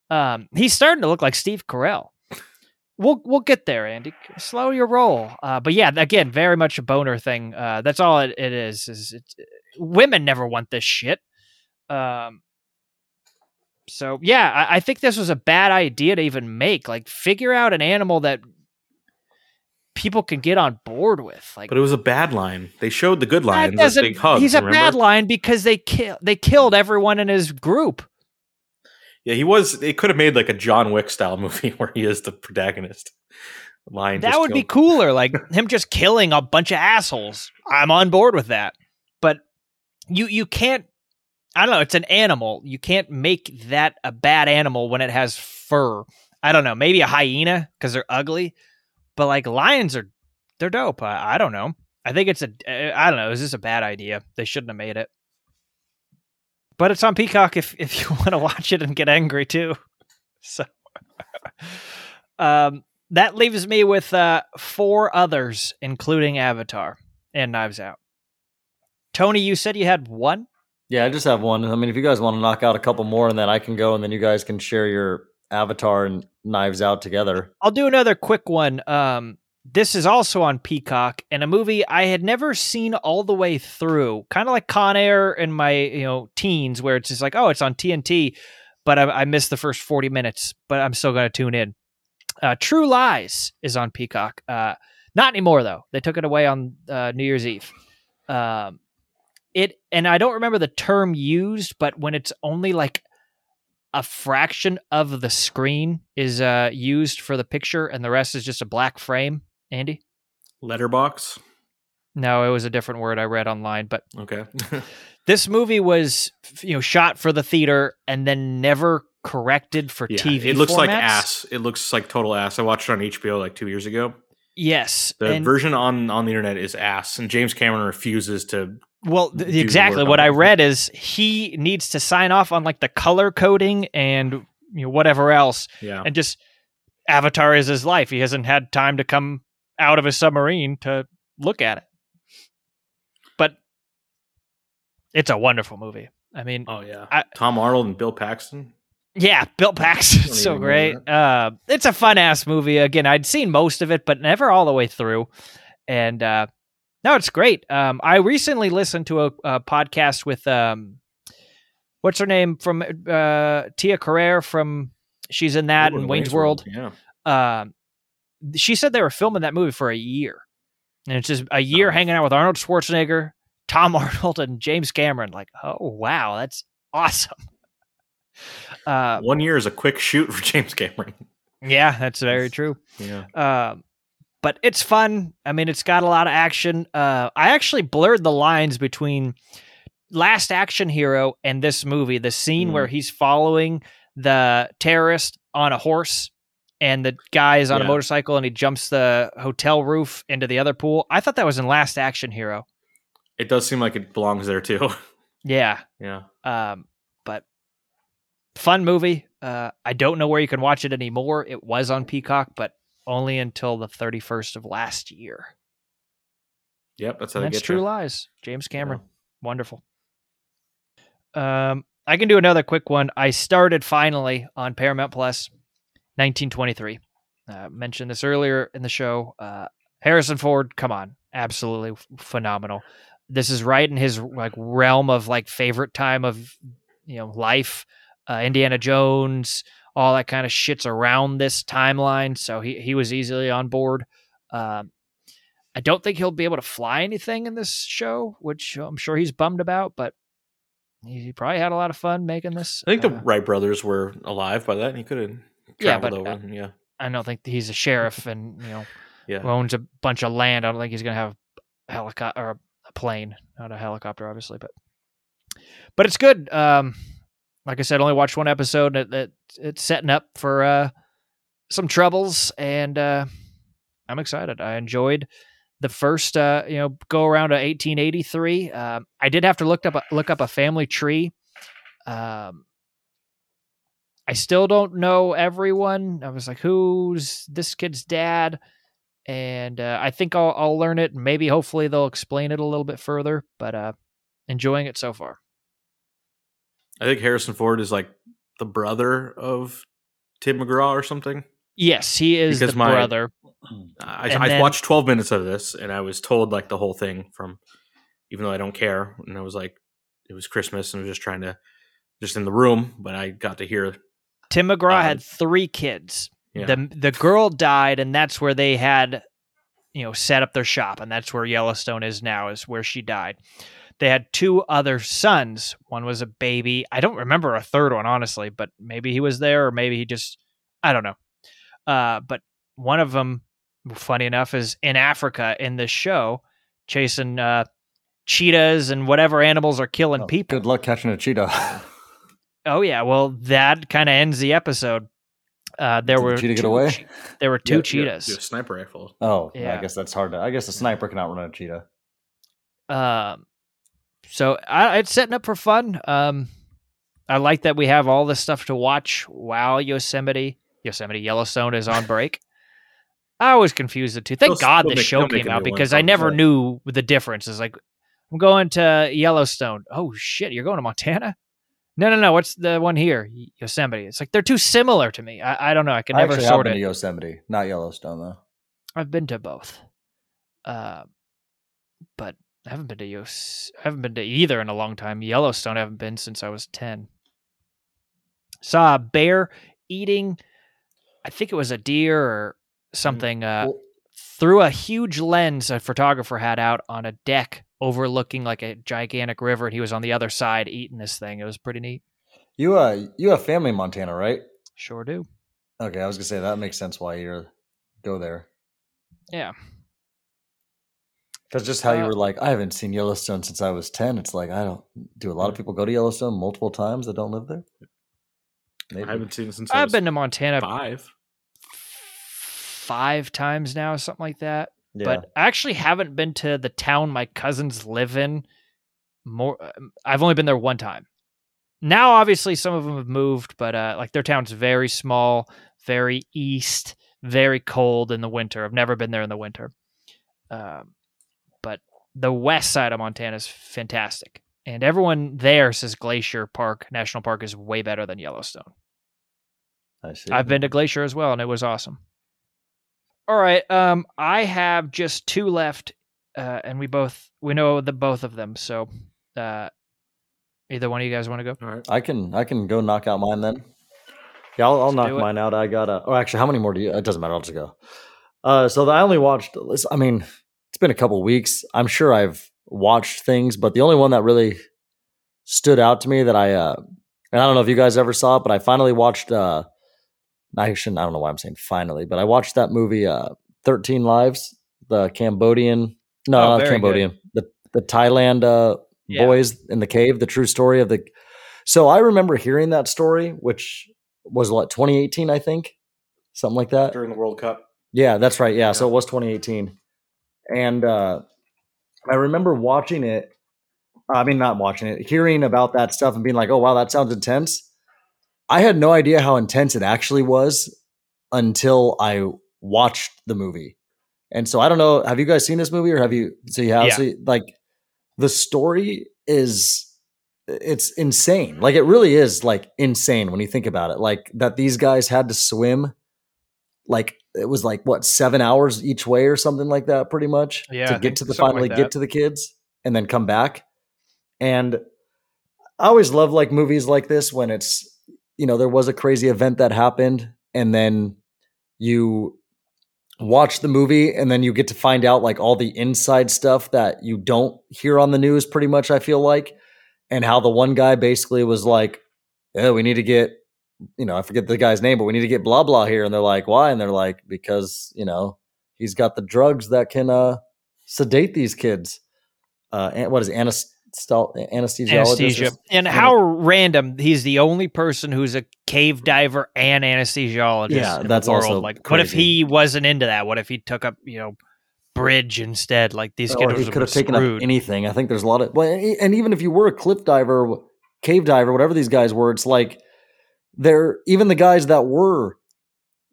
B: Um, he's starting to look like Steve Carell. We'll we'll get there, Andy. Slow your roll. Uh, but yeah, again, very much a boner thing. Uh, that's all it, it is. Is it's, women never want this shit. Um, so yeah, I, I think this was a bad idea to even make. Like, figure out an animal that people can get on board with. Like,
C: But it was a bad line. They showed the good as big hugs.
B: he's a
C: remember?
B: bad line because they kill they killed everyone in his group.
C: Yeah, he was. They could have made like a John Wick style movie where he is the protagonist. Line
B: that would be cooler, like him just killing a bunch of assholes. I'm on board with that. But you you can't. I don't know. It's an animal. You can't make that a bad animal when it has fur. I don't know. Maybe a hyena because they're ugly. But like lions are, they're dope. I, I don't know. I think it's a. uh, don't know. Is this a bad idea? They shouldn't have made it. But it's on Peacock if if you want to watch it and get angry too. So, um, that leaves me with uh, four others, including Avatar and Knives Out. Tony, you said you had one.
D: Yeah, I just have one. I mean, if you guys want to knock out a couple more, and then I can go, and then you guys can share your Avatar and Knives Out together.
B: I'll do another quick one. Um, this is also on Peacock and a movie I had never seen all the way through, kind of like Con Air in my you know teens, where it's just like, oh, it's on TNT, but I, I missed the first forty minutes, but I'm still going to tune in. Uh, True Lies is on Peacock. Uh, not anymore though; they took it away on uh, New Year's Eve. Um, it and I don't remember the term used, but when it's only like a fraction of the screen is uh, used for the picture and the rest is just a black frame. Andy?
C: letterbox.
B: No, it was a different word I read online, but
C: Okay.
B: this movie was you know shot for the theater and then never corrected for
C: yeah,
B: TV.
C: it looks like ass. It looks like total ass. I watched it on HBO like two years ago.
B: Yes,
C: The version on on the internet is ass, and James Cameron refuses to.
B: Well, th- exactly what I read is he needs to sign off on like the color coding and you know whatever else,
C: Yeah,
B: and just Avatar is his life. He hasn't had time to come out of his submarine to look at it. But it's a wonderful movie. I mean,
C: oh yeah.
B: I-
C: Tom Arnold and Bill Paxton.
B: yeah, Bill Paxton's so great. Uh, it's a fun ass movie. Again, I'd seen most of it, but never all the way through. And uh, no, it's great. Um, I recently listened to a, a podcast with um, what's her name from uh, Tia Carrere from she's in that
C: Oh,
B: and Wayne's, World.
C: Yeah.
B: um, she said they were filming that movie for a year, and it's just a year
C: Oh.
B: hanging out with Arnold Schwarzenegger, Tom Arnold, and James Cameron. Like, oh wow, that's awesome. Uh,
C: One year is a quick shoot for James Cameron.
B: yeah, that's very true.
C: Yeah.
B: Um, but it's fun. I mean, it's got a lot of action. Uh, I actually blurred the lines between Last Action Hero and this movie. The scene
C: Mm.
B: where he's following the terrorist on a horse, and the guy is on a motorcycle, and he jumps the hotel roof into the other pool. I thought that was in Last Action Hero.
C: It does seem like it belongs there too.
B: Yeah.
C: yeah.
B: Um, but fun movie. Uh, I don't know where you can watch it anymore. It was on Peacock, but only until the 31st of last year.
C: Yep, that's how
B: And
C: they
B: that's
C: get
B: True
C: you.
B: Lies. James Cameron. Wonderful. Um, I can do another quick one. I started finally on Paramount Plus, 1923. Uh, mentioned this earlier in the show. Uh, Harrison Ford, come on, absolutely f- phenomenal. This is right in his like realm of like favorite time of you know life. Uh, Indiana Jones, all that kind of shits around this timeline, so he he was easily on board. Um, I don't think he'll be able to fly anything in this show, which I'm sure he's bummed about, but he he probably had a lot of fun making this.
C: I think the
B: Uh,
C: Wright brothers were alive by that. and He could have
B: Yeah,
C: traveled
B: but,
C: over. yeah,
B: I don't think he's a sheriff and you know
C: yeah.
B: owns a bunch of land. I don't think he's gonna have a helicopter or a plane, not a helicopter, obviously, but but it's good. Um, like I said, only watched one episode. It, it, it's setting up for uh, some troubles, and uh, I'm excited. I enjoyed the first uh, you know go around to 1883. Um, I did have to look up a, look up a family tree. Um, I still don't know everyone. I was like, who's this kid's dad? And uh, I think I'll, I'll learn it. and Maybe, hopefully, they'll explain it a little bit further. But uh, enjoying it so far.
C: I think Harrison Ford is like the brother of Tim McGraw or something.
B: Yes, he is
C: Because
B: the
C: my-
B: brother.
C: I, I
B: then-
C: watched 12 minutes of this and I was told like the whole thing from, even though I don't care. And I was like, it was Christmas and I was just trying to, just in the room, but I got to hear.
B: Tim McGraw
C: Um,
B: had three kids.
C: Yeah.
B: The the girl died, and that's where they had, you know, set up their shop, and that's where Yellowstone is now. Is where she died. They had two other sons. One was a baby. I don't remember a third one honestly, but maybe he was there, or maybe he just, I don't know. Uh, but one of them, funny enough, is in Africa in this show, chasing uh, cheetahs and whatever animals are killing
D: Oh,
B: people.
D: Good luck catching a cheetah.
B: Oh yeah, well that kind of ends the episode. Uh, there
D: Did the
B: were
D: cheetah get
B: two
D: away?
B: there were two
C: Yeah, yeah,
B: cheetahs.
C: yeah, sniper rifle.
D: Oh,
B: Yeah.
D: I guess that's hard to. I guess a sniper cannot run a cheetah.
B: Um, so I, it's setting up for fun. Um, I like that we have all this stuff to watch while Yosemite, Yosemite Yellowstone is on break. I always confuse the two. Thank
C: They'll-
B: God this show came out because I never knew the difference. It's like I'm going to Yellowstone. Oh shit, you're going to Montana? No, no, no. What's the one here? Yosemite. It's like they're too similar to me. I, I don't know. I can
D: I
B: never sort
D: been
B: it.
D: to Yosemite, not Yellowstone though.
B: I've been to both, uh, but I haven't been to Yos- I haven't been to either in a long time. Yellowstone, I haven't been since I was ten. Saw a bear eating, I think it was a deer or something, uh,
D: Well-
B: through a huge lens a photographer had out on a deck overlooking like a gigantic river, and he was on the other side eating this thing. It was pretty neat.
D: You uh, you have family in Montana, right?
B: Sure do.
D: Okay, I was gonna say that makes sense why you go there.
B: Yeah.
D: Because just how you
B: Uh,
D: were like, I haven't seen Yellowstone since I was ten. It's like I don't. Do a lot of people go to Yellowstone multiple times that don't live there? Maybe.
C: I haven't seen it since I
B: I've
C: was
B: been to Montana
C: five.
B: five times now, something like that.
D: Yeah.
B: but I actually haven't been to the town my cousins live in. More, um, I've only been there one time. Now, obviously, some of them have moved, but uh, like their town's very small, very east, very cold in the winter. I've never been there in the winter. Um, but the west side of Montana is fantastic, and everyone there says Glacier Park National Park is way better than Yellowstone.
D: I see.
B: I've been to Glacier as well, and it was awesome. All right, um, I have just two left, uh, and we both we know the both of them. So, uh, either one of you guys want to go?
C: All right.
D: I can I can go knock out mine then. Yeah, I'll, I'll knock mine out. I got a. Oh, actually, how many more do you? It doesn't matter. I'll just go. Uh, so I only watched. I mean, it's been a couple weeks. I'm sure I've watched things, but the only one that really stood out to me that I uh, and I don't know if you guys ever saw it, but I finally watched. Uh, I shouldn't. I don't know why I'm saying finally, but I watched that movie, uh, Thirteen Lives, the Cambodian. No,
B: Oh,
D: not
B: very good.
D: Cambodian. The the Thailand uh,
B: Yeah.
D: boys in the cave. The true story of the. So I remember hearing that story, which was what 2018, I think, something like that.
C: During the World Cup.
D: Yeah, that's right. Yeah, so
C: Yeah.
D: it was 2018, and uh, I remember watching it. I mean, not watching it, hearing about that stuff and being like, "Oh wow, that sounds intense." I had no idea how intense it actually was until I watched the movie. And so I don't know. Have you guys seen this movie, or have you? So you have.
B: Yeah.
D: So you- like, the story is it's insane. Like it really is like insane when you think about it. Like that these guys had to swim like it was like what seven hours each way or something like that, pretty much
B: Yeah,
D: to
B: I
D: get to the finally
B: like
D: get to the kids and then come back. And I always love like movies like this when it's you know there was a crazy event that happened and then you watch the movie and then you get to find out like all the inside stuff that you don't hear on the news pretty much I feel like and how the one guy basically was like oh we need to get you know I forget the guy's name but we need to get blah blah here and they're like why and they're like because you know he's got the drugs that can uh sedate these kids uh and what is it anesth- anesthesiologist
B: Anesthesia. And how random he's the only person who's a cave diver and anesthesiologist.
D: Yeah, that's also
B: like what if he wasn't into that? What if he took up, you know, bridge instead? Like these kids
D: could have taken up anything. I think there's a lot of well, and even if you were a cliff diver, cave diver, whatever these guys were, it's like they're even the guys that were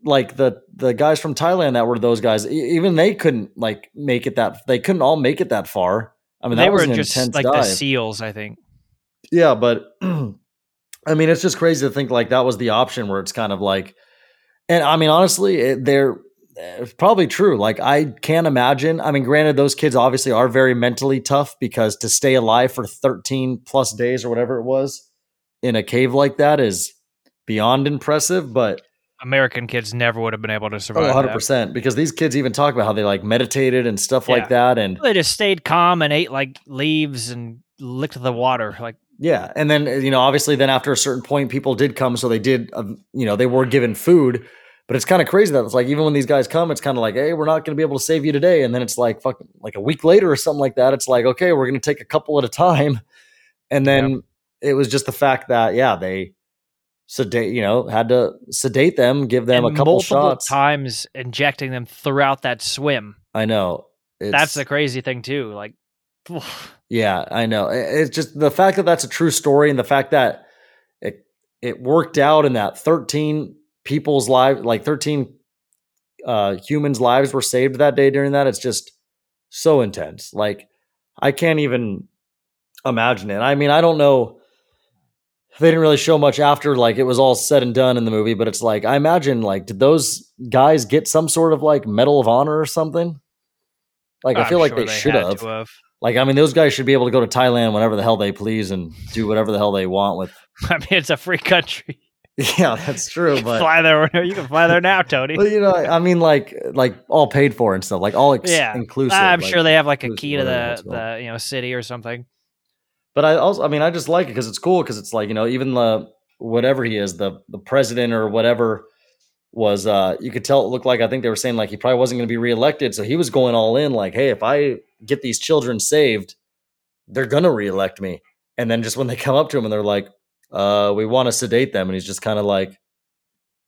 D: like the the guys from Thailand that were those guys, even they couldn't like make it that they couldn't all make it that far. I mean,
B: they were just like
D: dive.
B: the SEAls, I think.
D: Yeah, but I mean, it's just crazy to think like that was the option where it's kind of like, and I mean, honestly, it, they're it's probably true. Like, I can't imagine. I mean, granted, those kids obviously are very mentally tough because to stay alive for 13 plus days or whatever it was in a cave like that is beyond impressive, but
B: American kids never would have been able to
D: oh,
B: survive.
D: 100% because these kids even talk about how they like meditated and stuff like that. And.
B: They just stayed calm and ate like leaves and licked the water. Like
D: Yeah, and then you know, obviously, then after a certain point, people did come, so they did, uh, you know, they were given food. But it's kind of crazy that it's like even when these guys come, it's kind of like, hey, we're not going to be able to save you today, and then it's like fucking like a week later or something like that. It's like, okay, we're going to take a couple at a time, and then it was just the fact that yeah, they sedate, you know, had to sedate them, give them
B: and
D: a couple
B: multiple
D: shots.
B: times injecting them throughout that swim.
D: I know it's,
B: That's the crazy thing too. Like
D: Yeah, I know. It's just the fact that that's a true story, and the fact that it it worked out, and that thirteen people's lives, like thirteen uh, humans' lives, were saved that day during that. It's just so intense. Like I can't even imagine it. I mean, I don't know. They didn't really show much after like it was all said and done in the movie, but it's like I imagine like did those guys get some sort of like medal of honor or something? Like I
B: I'm
D: feel like
B: sure
D: they should have.
B: have.
D: Like, I mean, those guys should be able to go to Thailand whenever the hell they please and do whatever the hell they want with.
B: I mean, it's a free country.
D: Yeah, that's true. But,
B: fly there. You can fly there now, Tony.
D: but you know, I mean, like, like all paid for and stuff, like all ex-
B: yeah,
D: inclusive.
B: I'm
D: like-
B: sure they have like a key to the the you know city or something.
D: But I also, I mean, I just like it because it's cool because it's like you know, even the whatever he is, the the president or whatever was, uh you could tell it looked like I think they were saying like he probably wasn't going to be reelected, so he was going all in, like, hey, if I get these children saved, they're gonna reelect me. And then just when they come up to him and they're like, uh, we want to sedate them, and he's just kind of like,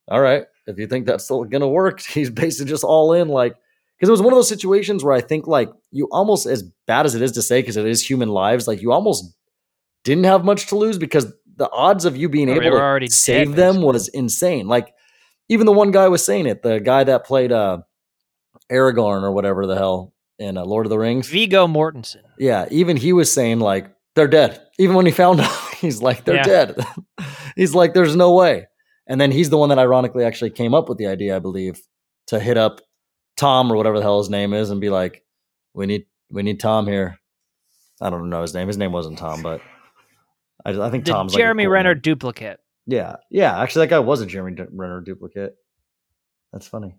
D: all right, if you think that's still gonna work, he's basically just all in, like. Because it was one of those situations where I think, like, you almost, as bad as it is to say, because it is human lives, like, you almost didn't have much to lose because the odds of you being able to
B: already dead,
D: save them was insane. Like, even the one guy was saying it, the guy that played uh, Aragorn or whatever the hell in uh, Lord of the Rings.
B: Viggo Mortensen.
D: Yeah, even he was saying like they're dead. Even when he found out, he's like they're
B: Yeah.
D: dead. he's like there's no way. And then he's the one that ironically actually came up with the idea, I believe, to hit up Tom or whatever the hell his name is and be like, "We need we need Tom here." I don't know his name. His name wasn't Tom, but I, I think
B: The
D: Tom's like a
B: Jeremy
D: cool
B: Renner
D: name.
B: duplicate.
D: Yeah, yeah. Actually, that guy was a Jeremy Renner duplicate. That's funny.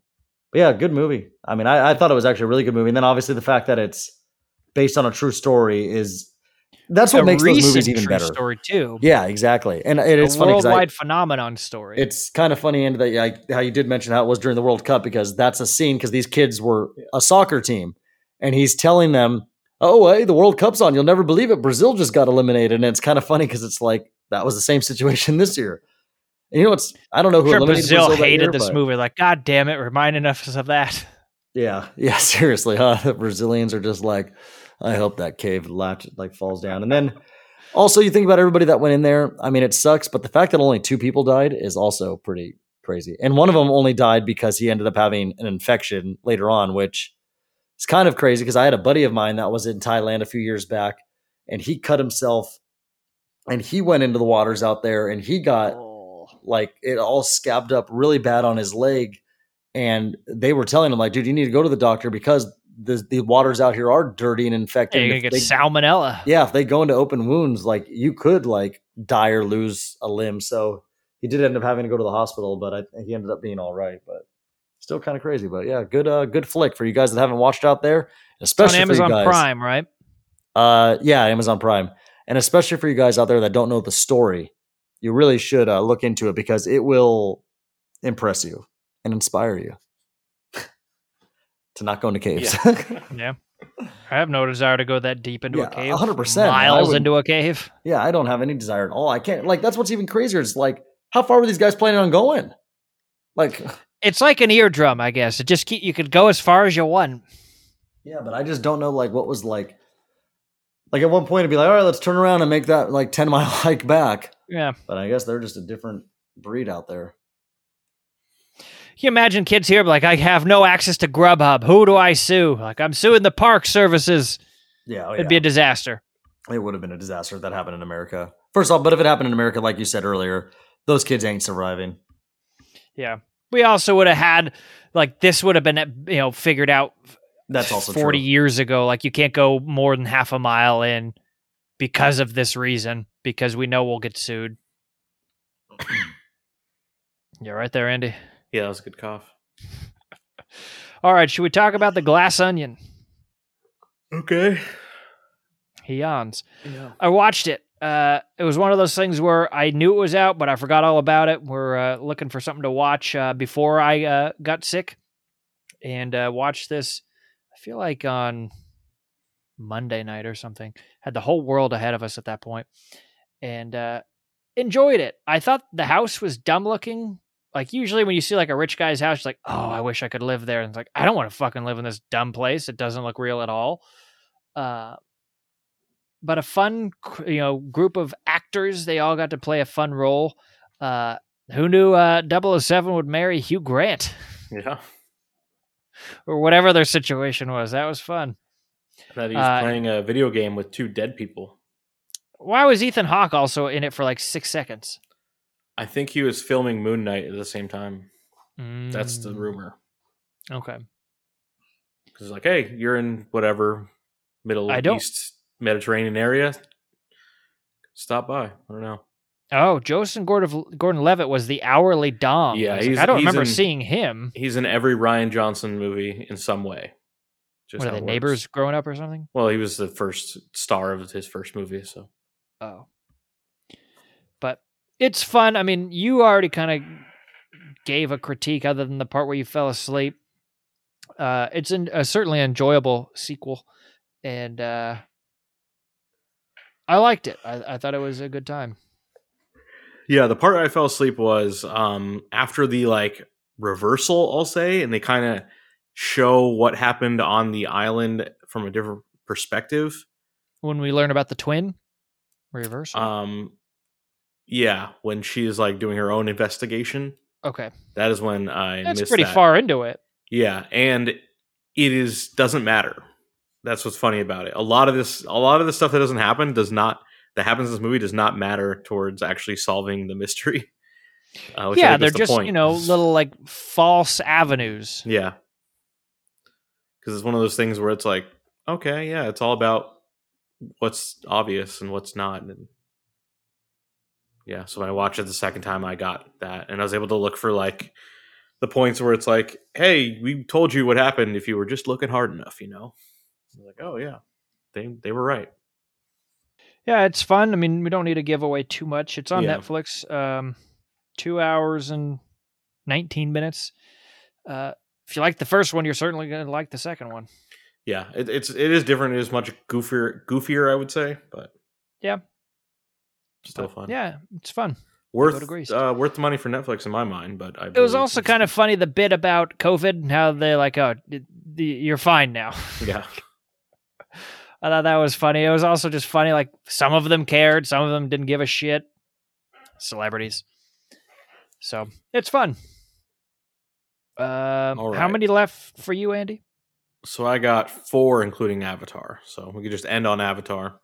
D: But yeah, good movie. I mean, I, I thought it was actually a really good movie. And then obviously the fact that it's based on a true story is that's what
B: a
D: makes those movies even better.
B: Story too.
D: Yeah, exactly. And it
B: a
D: is funny 'cause I-
B: worldwide phenomenon story.
D: it's kind of funny and that like, how you did mention how it was during the World Cup because that's a scene because these kids were a soccer team and he's telling them, "Oh, hey, the World Cup's on. You'll never believe it. Brazil just got eliminated." And it's kind of funny because it's like that was the same situation this year. And you know what's I don't know who
B: sure Brazil,
D: that
B: hated
D: year,
B: this
D: but-
B: movie. Like, God damn it, reminding us of that.
D: Yeah, yeah, seriously, huh? The Brazilians are just like, I hope that cave latch like falls down. And then also you think about everybody that went in there. I mean, it sucks, but the fact that only two people died is also pretty crazy. And one of them only died because he ended up having an infection later on, which is kind of crazy because I had a buddy of mine that was in Thailand a few years back and he cut himself and he went into the waters out there and he got
B: Oh.
D: like it all scabbed up really bad on his leg and they were telling him like dude you need to go to the doctor because the the waters out here are dirty and infected
B: Yeah, you're gonna get
D: they-
B: salmonella.
D: yeah if they go into open wounds like you could like die or lose a limb so he did end up having to go to the hospital but I, he ended up being all right but still kind of crazy but yeah good uh good flick for you guys that haven't watched out there
B: It's on
D: especially for you
B: Amazon. Prime, right?
D: Uh, yeah, Amazon Prime, and especially for you guys out there that don't know the story, you really should uh, look into it because it will impress you and inspire you to not go into caves.
B: Yeah. I have no desire to go that deep into
D: Yeah,
B: a cave.
D: 100%,
B: Miles
D: would-
B: into a cave.
D: yeah, I don't have any desire at all. I can't like that's what's even crazier. It's like how far were these guys planning on going? Like,
B: It's like an eardrum, I guess. It just keep, you could go as far as you want.
D: yeah, but I just don't know like what was like. Like at one point, it'd be like, all right, let's turn around and make that like ten mile hike back.
B: Yeah.
D: But I guess they're just a different breed out there.
B: You imagine kids here like, I have no access to Grubhub. Who do I sue? Like, I'm suing the park services.
D: Yeah, oh,
B: It'd
D: yeah.
B: be a disaster.
D: it would have been a disaster if that happened in America. First off, but if it happened in America, like you said earlier, those kids ain't surviving.
B: Yeah. We also would have had, like, this would have been, you know, figured out
D: That's also
B: 40
D: true.
B: years ago. Like, you can't go more than half a mile in because of this reason, because we know we'll get sued. yeah, right there, Andy.
C: Yeah, that was a good cough.
B: All right. Should we talk about the glass onion?
C: Okay.
B: He yawns.
C: Yeah.
B: I watched it. Uh, it was one of those things where I knew it was out, but I forgot all about it. We're uh, looking for something to watch uh, before I uh, got sick, and uh, watched this. I feel like on Monday night or something. Had the whole world ahead of us at that point, and uh, enjoyed it. I thought the house was dumb looking. Like usually when you see like a rich guy's house, you're like, oh, I wish I could live there. And it's like, I don't want to fucking live in this dumb place. It doesn't look real at all. Uh, but a fun, you know, group of actors. They all got to play a fun role. Uh, who knew uh, 007 would marry Hugh Grant
C: Yeah.
B: or whatever their situation was? That was fun.
C: That he's
B: Uh,
C: playing a video game with two dead people.
B: Why was Ethan Hawke also in it for like six seconds?
C: I think he was filming Moon Knight at the same time. That's the
B: Mm,
C: rumor.
B: Okay.
C: Because like, hey, you're in whatever Middle East Mediterranean area. Stop by. I don't know.
B: Oh, Joseph Gordon Gordon Levitt was the hourly Dom.
C: Yeah,
B: I, like, I don't remember
C: in-
B: seeing him.
C: He's in every Rian Johnson movie in some way. Just
B: What are
C: it
B: neighbors growing up or something?
C: Well, he was the first star of his first movie, so
B: Oh. It's fun. I mean, you already kind of gave a critique other than the part where you fell asleep. Uh, it's an, a certainly enjoyable sequel, and uh, I liked it. I, I thought it was a good time.
C: Yeah, the part I fell asleep was um after the like reversal, I'll say, and they kind of show what happened on the island from a different perspective.
B: When we learn about the twin reversal.
C: Um yeah, when she is like doing her own investigation,
B: okay,
C: that is when I
B: that's pretty
C: that.
B: far into it.
C: Yeah, and it is doesn't matter. That's what's funny about it. A lot of this, a lot of the stuff that doesn't happen does not that happens in this movie does not matter towards actually solving the mystery. Uh,
B: yeah, they're
C: the
B: just
C: point.
B: you know little like false avenues.
C: Yeah. Because it's one of those things where it's like, okay, yeah, it's all about what's obvious and what's not. And yeah, so when I watched it the second time, I got that. And I was able to look for like the points where it's like, hey, we told you what happened if you were just looking hard enough, you know? I was like, oh, yeah, they, they were right.
B: Yeah, it's fun. I mean, we don't need to give away too much. It's on
C: Yeah.
B: Netflix. Um, two hours and nineteen minutes. Uh, if you like the first one, you're certainly going to like the second one.
C: Yeah, it, it's it is different. It is much goofier, goofier, I would say, but
B: Yeah.
C: Still fun.
B: Yeah, it's fun.
C: worth uh, worth the money for Netflix in my mind. But I
B: It was also kind of funny the bit about COVID and how they're like, "Oh, you're fine now."
C: yeah.
B: I thought that was funny. It was also just funny. Like some of them cared, some of them didn't give a shit. Celebrities. So it's fun. Um,
C: All
B: How many left for you, Andy?
C: So I got four, including Avatar. So we could just end on Avatar.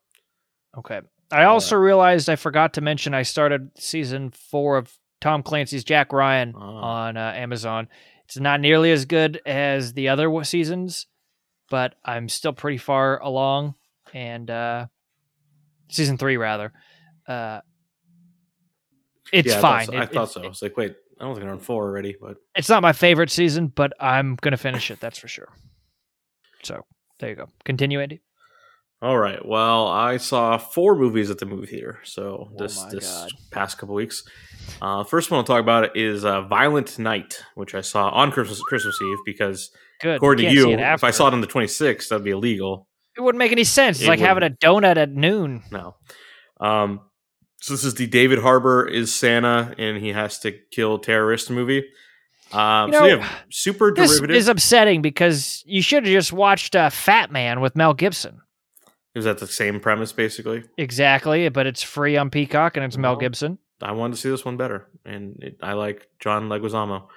B: Okay. I also realized I forgot to mention I started season four of Tom Clancy's Jack Ryan
C: Ah.
B: on uh, Amazon. It's not nearly as good as the other seasons, but I'm still pretty far along. And uh, season three, rather, uh, it's
C: yeah,
B: fine.
C: I thought, so. I
B: It-
C: thought
B: it-
C: so. I was like, wait, I don't think I'm on four already, but
B: It's not my favorite season, but I'm gonna finish it. That's for sure. So there you go. Continue, Andy.
C: All right. Well, I saw four movies at the movie theater. So
B: Oh
C: this this
B: God.
C: past couple weeks. Uh, first one I'll talk about is uh, Violent Night, which I saw on Christmas Christmas Eve because
B: Good.
C: according to you, if. I saw it on the 26th, that'd be illegal.
B: it wouldn't make any sense. It's
C: It
B: like having a donut at noon.
C: No. Um, so this is the David Harbour is Santa and he has to kill terrorist movie. Um,
B: You
C: so
B: know,
C: yeah, super
B: This
C: derivative.
B: is upsetting because you should have just watched uh, Fat Man with Mel Gibson.
C: Is that the same premise basically?
B: Exactly, but it's free on Peacock and it's Mel Gibson.
C: I wanted to see this one better, and it, I like John Leguizamo.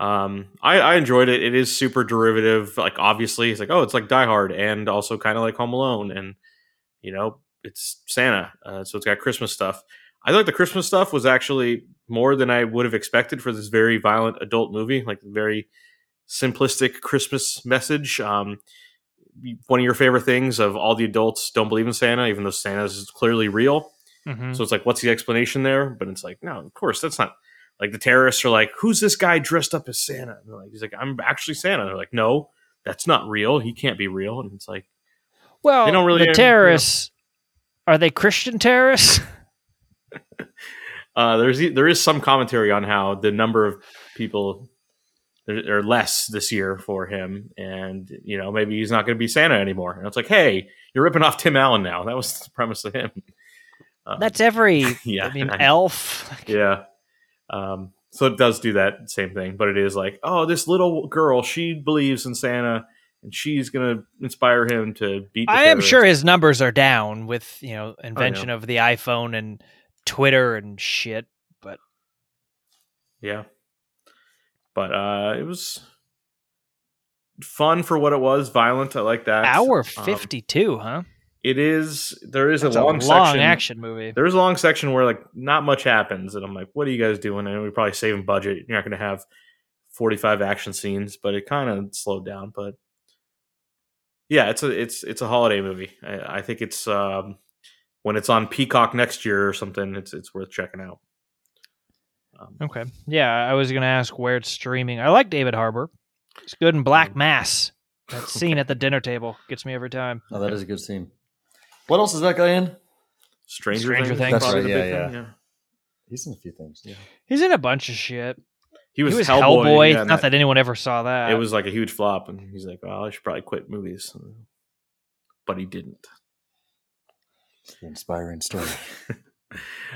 C: Um, I, I enjoyed it. It is super derivative. Like obviously, it's like oh, it's like Die Hard, and also kind of like Home Alone, and you know, it's Santa, uh, so it's got Christmas stuff. I thought the Christmas stuff was actually more than I would have expected for this very violent adult movie, like very simplistic Christmas message. Um, one of your favorite things of all the adults don't believe in Santa, even though Santa is clearly real.
B: Mhm.
C: So it's like, what's the explanation there? But it's like, no, of course, that's not. Like the terrorists are like, who's this guy dressed up as Santa? And like, he's like, I'm actually Santa. And they're like, no, that's not real. He can't be real. And it's like,
B: Well,
C: They don't really,
B: the
C: you know-
B: terrorists are they Christian terrorists?
C: uh, there's there is some commentary on how the number of people are less this year for him, and you know maybe he's not going to be Santa anymore. And it's like, hey, you're ripping off Tim Allen now. That was the premise of him. Uh,
B: That's every.
C: yeah,
B: I mean,
C: I-
B: Elf.
C: Yeah. Um, so it does do that same thing, but it is like, oh, this little girl, she believes in Santa, and she's gonna inspire him to beat. The
B: I am sure his numbers are down with you know invention of the iPhone and Twitter and shit. But
C: Yeah. But uh, it was fun for what it was. Violent, I like that.
B: hour
C: Um,
B: fifty-two, huh?
C: it is. There is
B: That's
C: a long,
B: long
C: section.
B: action movie.
C: There's a long section where like not much happens, and I'm like, "What are you guys doing?" And we're probably saving budget. You're not going to have 45 action scenes, but it kind of slowed down. But yeah, it's a it's it's a holiday movie. I, I think it's um, when it's on Peacock next year or something. It's it's worth checking out. Um,
B: Okay. Yeah, I was going to ask where it's streaming. I like David Harbour. He's good in Black
C: Um,
B: Mass. That scene at the dinner table gets me every time.
D: Oh, that is a good scene. What else is that guy in?
C: Stranger,
B: Stranger
C: Things,
B: Things.
D: That's right,
C: the
D: yeah,
C: big
D: yeah. He's in a few things.
C: Yeah.
B: He's in a bunch of shit.
C: He was,
B: he was
C: Hellboy.
B: Hellboy.
C: yeah,
B: Not
C: that-
B: that anyone ever saw that.
C: it was like a huge flop, and he's like, "Well, I should probably quit movies," but he didn't.
D: It's the inspiring story.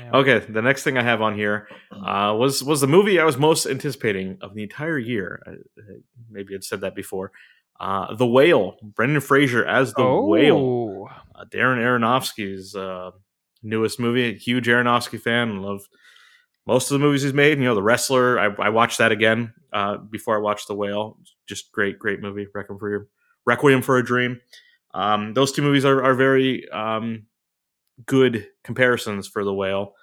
B: Yeah.
C: Okay, the next thing I have on here uh, was was the movie I was most anticipating of the entire year. I, I- maybe I'd said that before. Uh, the Whale, Brendan Fraser as the
B: oh.
C: Whale. Uh, Darren Aronofsky's uh, newest movie. Huge Aronofsky fan. Love most of the movies he's made. You know, The Wrestler. I, I watched that again uh, before I watched The Whale. Just great, great movie. Requiem for, Requiem for a Dream. Um, those two movies are, are very um, good comparisons for The Whale.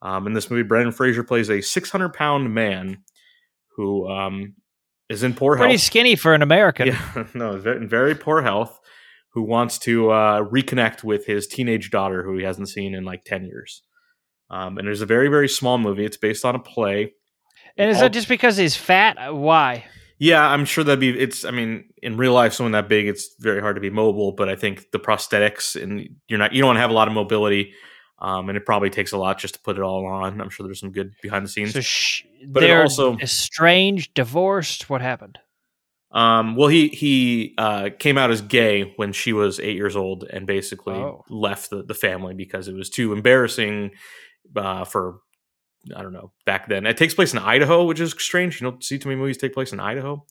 C: Um, in this movie, Brendan Fraser plays a 600 pound man who um, is in poor
B: Pretty skinny for an American.
C: Yeah, no, in very poor health. Who wants to uh, reconnect with his teenage daughter, who he hasn't seen in like ten years? Um, and it's a very very small movie. It's based on a play.
B: And is
C: All-
B: that just because he's fat? Uh, Why?
C: Yeah, I'm sure that'd be. It's. I mean, in real life, someone that big, it's very hard to be mobile. But I think the prosthetics and you're not. You don't want to have a lot of mobility, um, and it probably takes a lot just to put it all on. I'm sure there's some good behind the scenes.
B: So sh-
C: But
B: they're
C: also-
B: estranged, divorced. What happened?
C: Um, well, he he uh, came out as gay when she was eight years old, and basically
B: Oh.
C: left the, the family because it was too embarrassing uh, for I don't know back then. It takes place in Idaho, which is strange. You don't see too many movies take place in Idaho.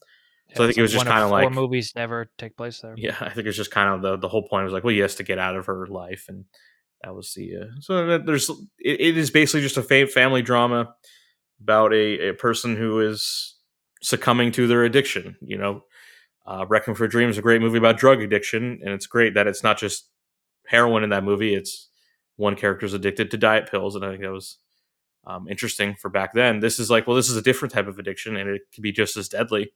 C: So I think it was just kind of like
B: movies never take place there.
C: yeah, I think it's just kind of the the whole point was like, well, he has to get out of her life, and that was the uh, so there's it, it is basically just a fa- family drama about a, a person who is succumbing to their addiction. You know, uh, Requiem for a Dream is a great movie about drug addiction, and it's great that it's not just heroin in that movie; it's one character's addicted to diet pills, and I think that was um, interesting for back then. This is like, well, this is a different type of addiction, and it can be just as deadly.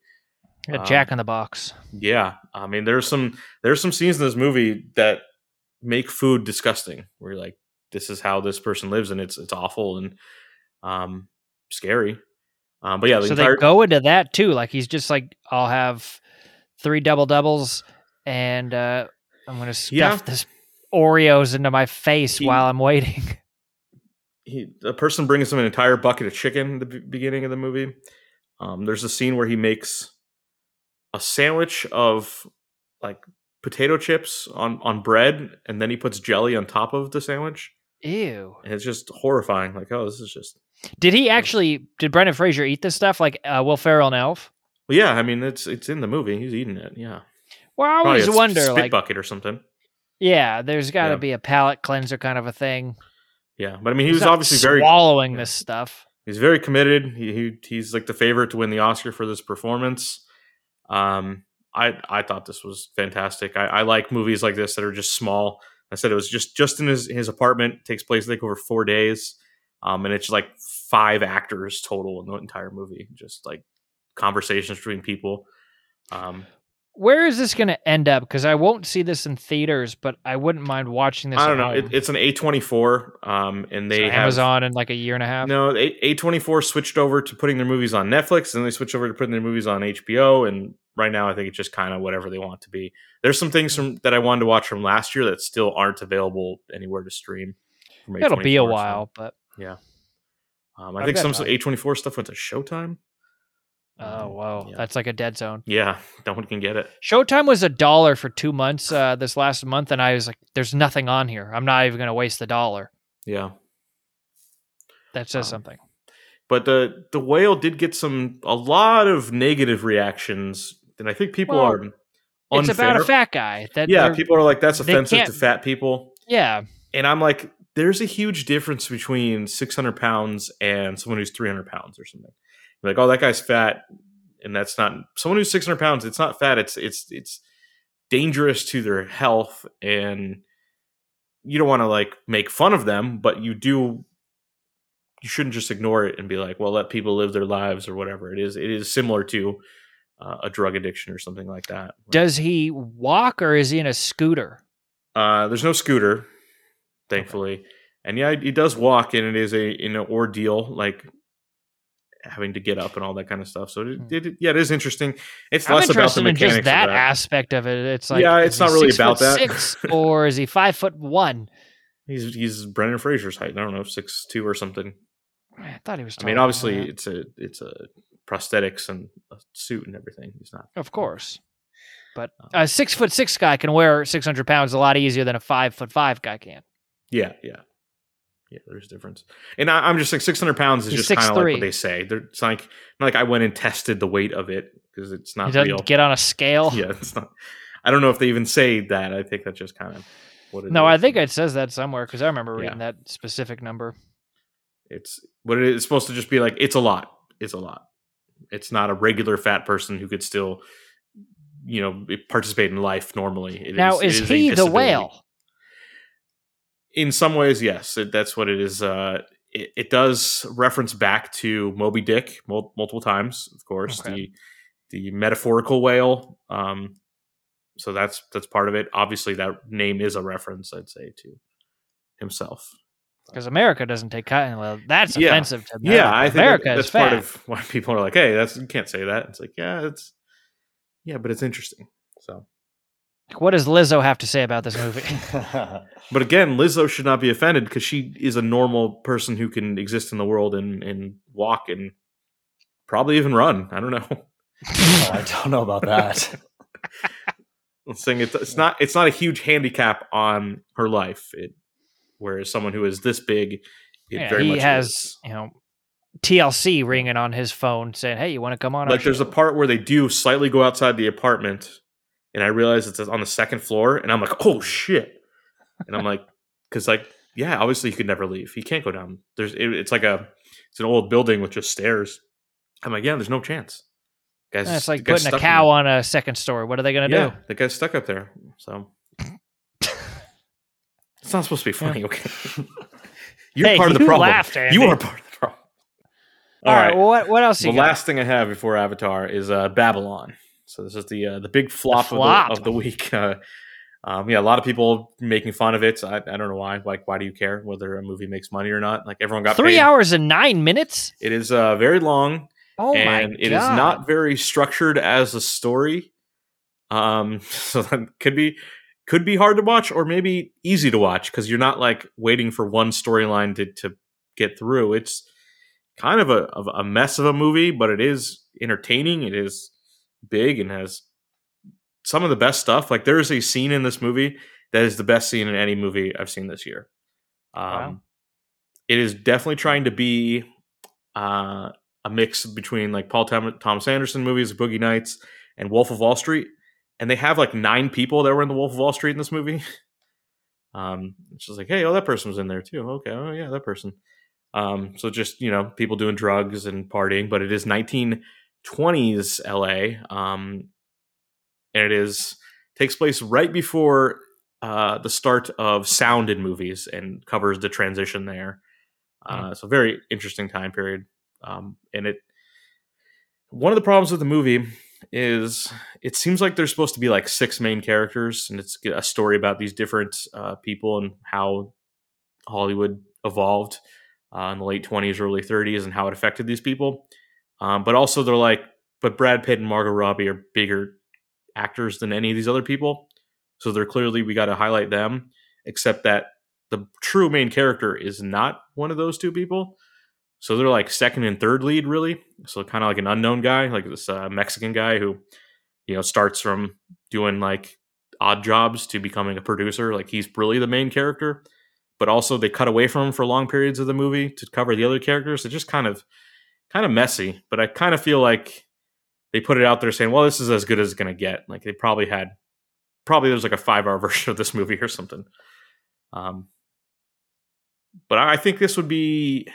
B: Yeah,
C: Um,
B: Jack in the Box.
C: Yeah, I mean, there's some there's some scenes in this movie that make food disgusting. Where you're like, this is how this person lives, and it's it's awful and um scary. Um, but yeah, the
B: so
C: entire
B: they go into that too. Like he's just like, I'll have three double doubles, and uh, I'm gonna stuff
C: Yeah.
B: this Oreos into my face
C: He-
B: while I'm waiting.
C: he, a person brings him an entire bucket of chicken at the be- beginning of the movie. Um, there's a scene where he makes a sandwich of like potato chips on on bread, and then he puts jelly on top of the sandwich,
B: Ew.
C: and it's just horrifying. Like, oh, this is just
B: Did he actually? Did Brendan Fraser eat this stuff like uh, Will Ferrell and Elf?
C: well, yeah. I mean, it's it's in the movie. He's eating it. Yeah,
B: Well, I
C: Probably
B: always
C: a s-
B: wonder,
C: spit
B: like,
C: bucket or something.
B: yeah, there's got to
C: Yeah.
B: be a palate cleanser kind of a thing.
C: Yeah, but I mean, he
B: He's
C: was obviously very
B: swallowing
C: yeah.
B: this stuff.
C: he's very committed. He, he he's like the favorite to win the Oscar for this performance. Um, I I thought this was fantastic. I, I like movies like this that are just small. I said it was just just in his his apartment. takes place I think over four days, um, and it's like five actors total in the entire movie. Just like conversations between people. Um,
B: Where is this going to end up? Because I won't see this in theaters, but I wouldn't mind watching this.
C: I don't know. It, it's an A twenty four, um, and
B: So
C: they have
B: Amazon in like a year and a half.
C: No, A twenty four switched over to putting their movies on Netflix, and they switched over to putting their movies on HBO. And right now, I think it's just kind of whatever they want to be. There's some things from that I wanted to watch from last year that still aren't available anywhere to stream.
B: It'll be a
C: A24, so,
B: while, but yeah.
C: um, I
B: I've
C: think some. A twenty four stuff went to Showtime.
B: Oh wow,
C: yeah.
B: that's like a dead zone.
C: Yeah, no one can get it.
B: Showtime was a dollar for two months uh, this last month, and I was like, "There's nothing on here. I'm not even going to waste the dollar."
C: Yeah,
B: That says
C: Um,
B: something.
C: but the the whale did get some a lot of negative reactions, and I think people
B: Well,
C: are.
B: It's about a fat guy. That
C: Yeah, people are like that's offensive to fat people.
B: Yeah,
C: and I'm like, there's a huge difference between 600 pounds and someone who's 300 pounds or something. You're like, oh, that guy's fat, and that's not someone who's 600 pounds. It's not fat. It's it's it's dangerous to their health, and you don't want to like make fun of them, but you do. You shouldn't just ignore it and be like, well, let people live their lives or whatever. It is it is similar to uh, a drug addiction or something like that.
B: does he walk or is he in a scooter?
C: Uh, there's no scooter, thankfully, and yeah, he does walk, and it is a an ordeal, like having to get up and all that kind of stuff. So it,
B: Hmm.
C: it, yeah, it is interesting. It's
B: I'm
C: less about the
B: interested in
C: mechanics
B: just that,
C: that.
B: aspect of it. It's like,
C: Yeah, it's not really
B: six
C: about
B: foot
C: that.
B: Six, or is he five foot one?
C: He's he's Brendan Fraser's height. I don't know, six two or something.
B: I thought he was.
C: I mean, obviously,
B: that.
C: it's a it's a prosthetics and a suit and everything. He's not.
B: of course. But
C: Um,
B: a six foot six guy can wear six hundred pounds a lot easier than a five foot five guy can.
C: Yeah, yeah, yeah. There's a difference, and I, I'm just like 600 pounds is
B: He's
C: just kind of like
B: 6'3".
C: what they say. They're, it's like not like I went and tested the weight of it because it's not real.
B: get on a scale.
C: yeah, it's not. I don't know if they even say that. I think that's just kind of what it
B: No, I think it says that somewhere because I remember
C: Yeah.
B: reading that specific number.
C: it's what it is supposed to just be like. It's a lot. It's a lot. It's not a regular fat person who could still, you know, participate in life normally. It
B: now, is,
C: a
B: he the whale?
C: In some ways, yes, it, that's what it is. Uh, it, it does reference back to Moby Dick mul- multiple times, of course.
B: Okay.
C: The the metaphorical whale. Um, so that's that's part of it. Obviously, that name is a reference, I'd say, to himself.
B: Because America doesn't take cotton. Well, that's
C: Yeah.
B: offensive to America.
C: Yeah, I think
B: America
C: that-
B: is
C: that's part of why people are like, "Hey, that's you can't say that." It's like, yeah, it's yeah, but it's interesting. So,
B: what does Lizzo have to say about this movie?
C: but again, Lizzo should not be offended because she is a normal person who can exist in the world and and walk and probably even run. I don't know.
D: Oh, I don't know about that.
C: I'm saying it's, it's not it's not a huge handicap on her life. It whereas someone who is this big, it
B: Yeah,
C: very
B: he
C: much
B: has
C: is.
B: you know TLC ringing on his phone saying, "Hey, you want to come on?" our
C: like there's a part where they do slightly go outside the apartment and i realize it's on the second floor and i'm like oh shit. And i'm like because like yeah obviously he could never leave. He can't go down. There's it, it's like a it's an old building with just stairs. I'm like yeah there's no chance. Guys
B: it's like putting a cow on a second story. What are they going to
C: yeah
B: do?
C: the guy's stuck up there so. It's not supposed to be funny okay? You're
B: Hey,
C: part of the problem.
B: laughed,
C: you are part of the problem.
B: All right. Well, what what else
C: the
B: you got?
C: last thing I have before Avatar is uh, Babylon. So this is the uh, the big flop,
B: flop.
C: Of, the, of the week. Uh, um, yeah, a lot of people making fun of it. I, I don't know why. Like, why do you care whether a movie makes money or not? Like, everyone got
B: Three
C: paid.
B: hours and nine minutes.
C: It is uh, very long,
B: Oh my
C: and
B: god!
C: it is not very structured as a story. Um, so that could be could be hard to watch, or maybe easy to watch because you're not like waiting for one storyline to to get through. It's kind of a of a mess of a movie, but it is entertaining. It is big and has some of the best stuff. Like there is a scene in this movie that is the best scene in any movie I've seen this year. Um,
B: Wow.
C: It is definitely trying to be uh, a mix between like Paul Thom- Thomas Anderson movies, Boogie Nights, and Wolf of Wall Street. And they have like nine people that were in the Wolf of Wall Street in this movie. Um, it's just like, hey, oh, that person was in there too. Okay, oh yeah, that person. Um, so just you know, people doing drugs and partying, but it is 1920s LA, um, and it is takes place right before uh, the start of sound in movies and covers the transition there. Uh, So very interesting time period, um, and it. One of the problems with the movie is it seems like there's supposed to be like six main characters, and it's a story about these different uh, people and how Hollywood evolved uh, in the late 20s, early 30s, and how it affected these people. Um, but also, they're like, but Brad Pitt and Margot Robbie are bigger actors than any of these other people. So they're clearly, we got to highlight them, except that the true main character is not one of those two people. So they're like second and third lead, really. So kind of like an unknown guy, like this uh, Mexican guy who, you know, starts from doing like odd jobs to becoming a producer. Like he's really the main character but also they cut away from him for long periods of the movie to cover the other characters. It's just kind of kind of messy, but I kind of feel like they put it out there saying, "Well, this is as good as it's going to get." Like they probably had probably there's like a 5-hour version of this movie or something. Um but I I think this would be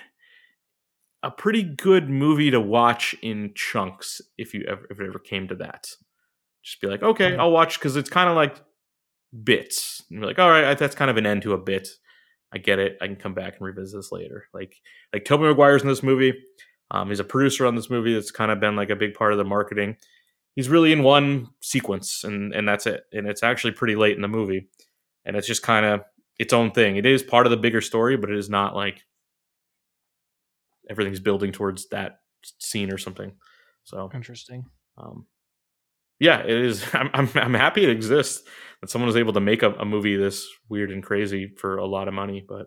C: a pretty good movie to watch in chunks if you ever if it ever came to that. Just be like, okay, I'll watch because it's kind of like bits. And you're like, all right, that's kind of an end to a bit. I get it. I can come back and revisit this later. Like like Tobey Maguire's in this movie. Um, he's a producer on this movie. That's kind of been like a big part of the marketing. He's really in one sequence, and and that's it. And it's actually pretty late in the movie, and it's just kind of its own thing. It is part of the bigger story, but it is not like everything's building towards that scene or something. So
B: Interesting.
C: um, yeah, it is. I'm, I'm I'm happy it exists that someone was able to make a, a movie this weird and crazy for a lot of money. But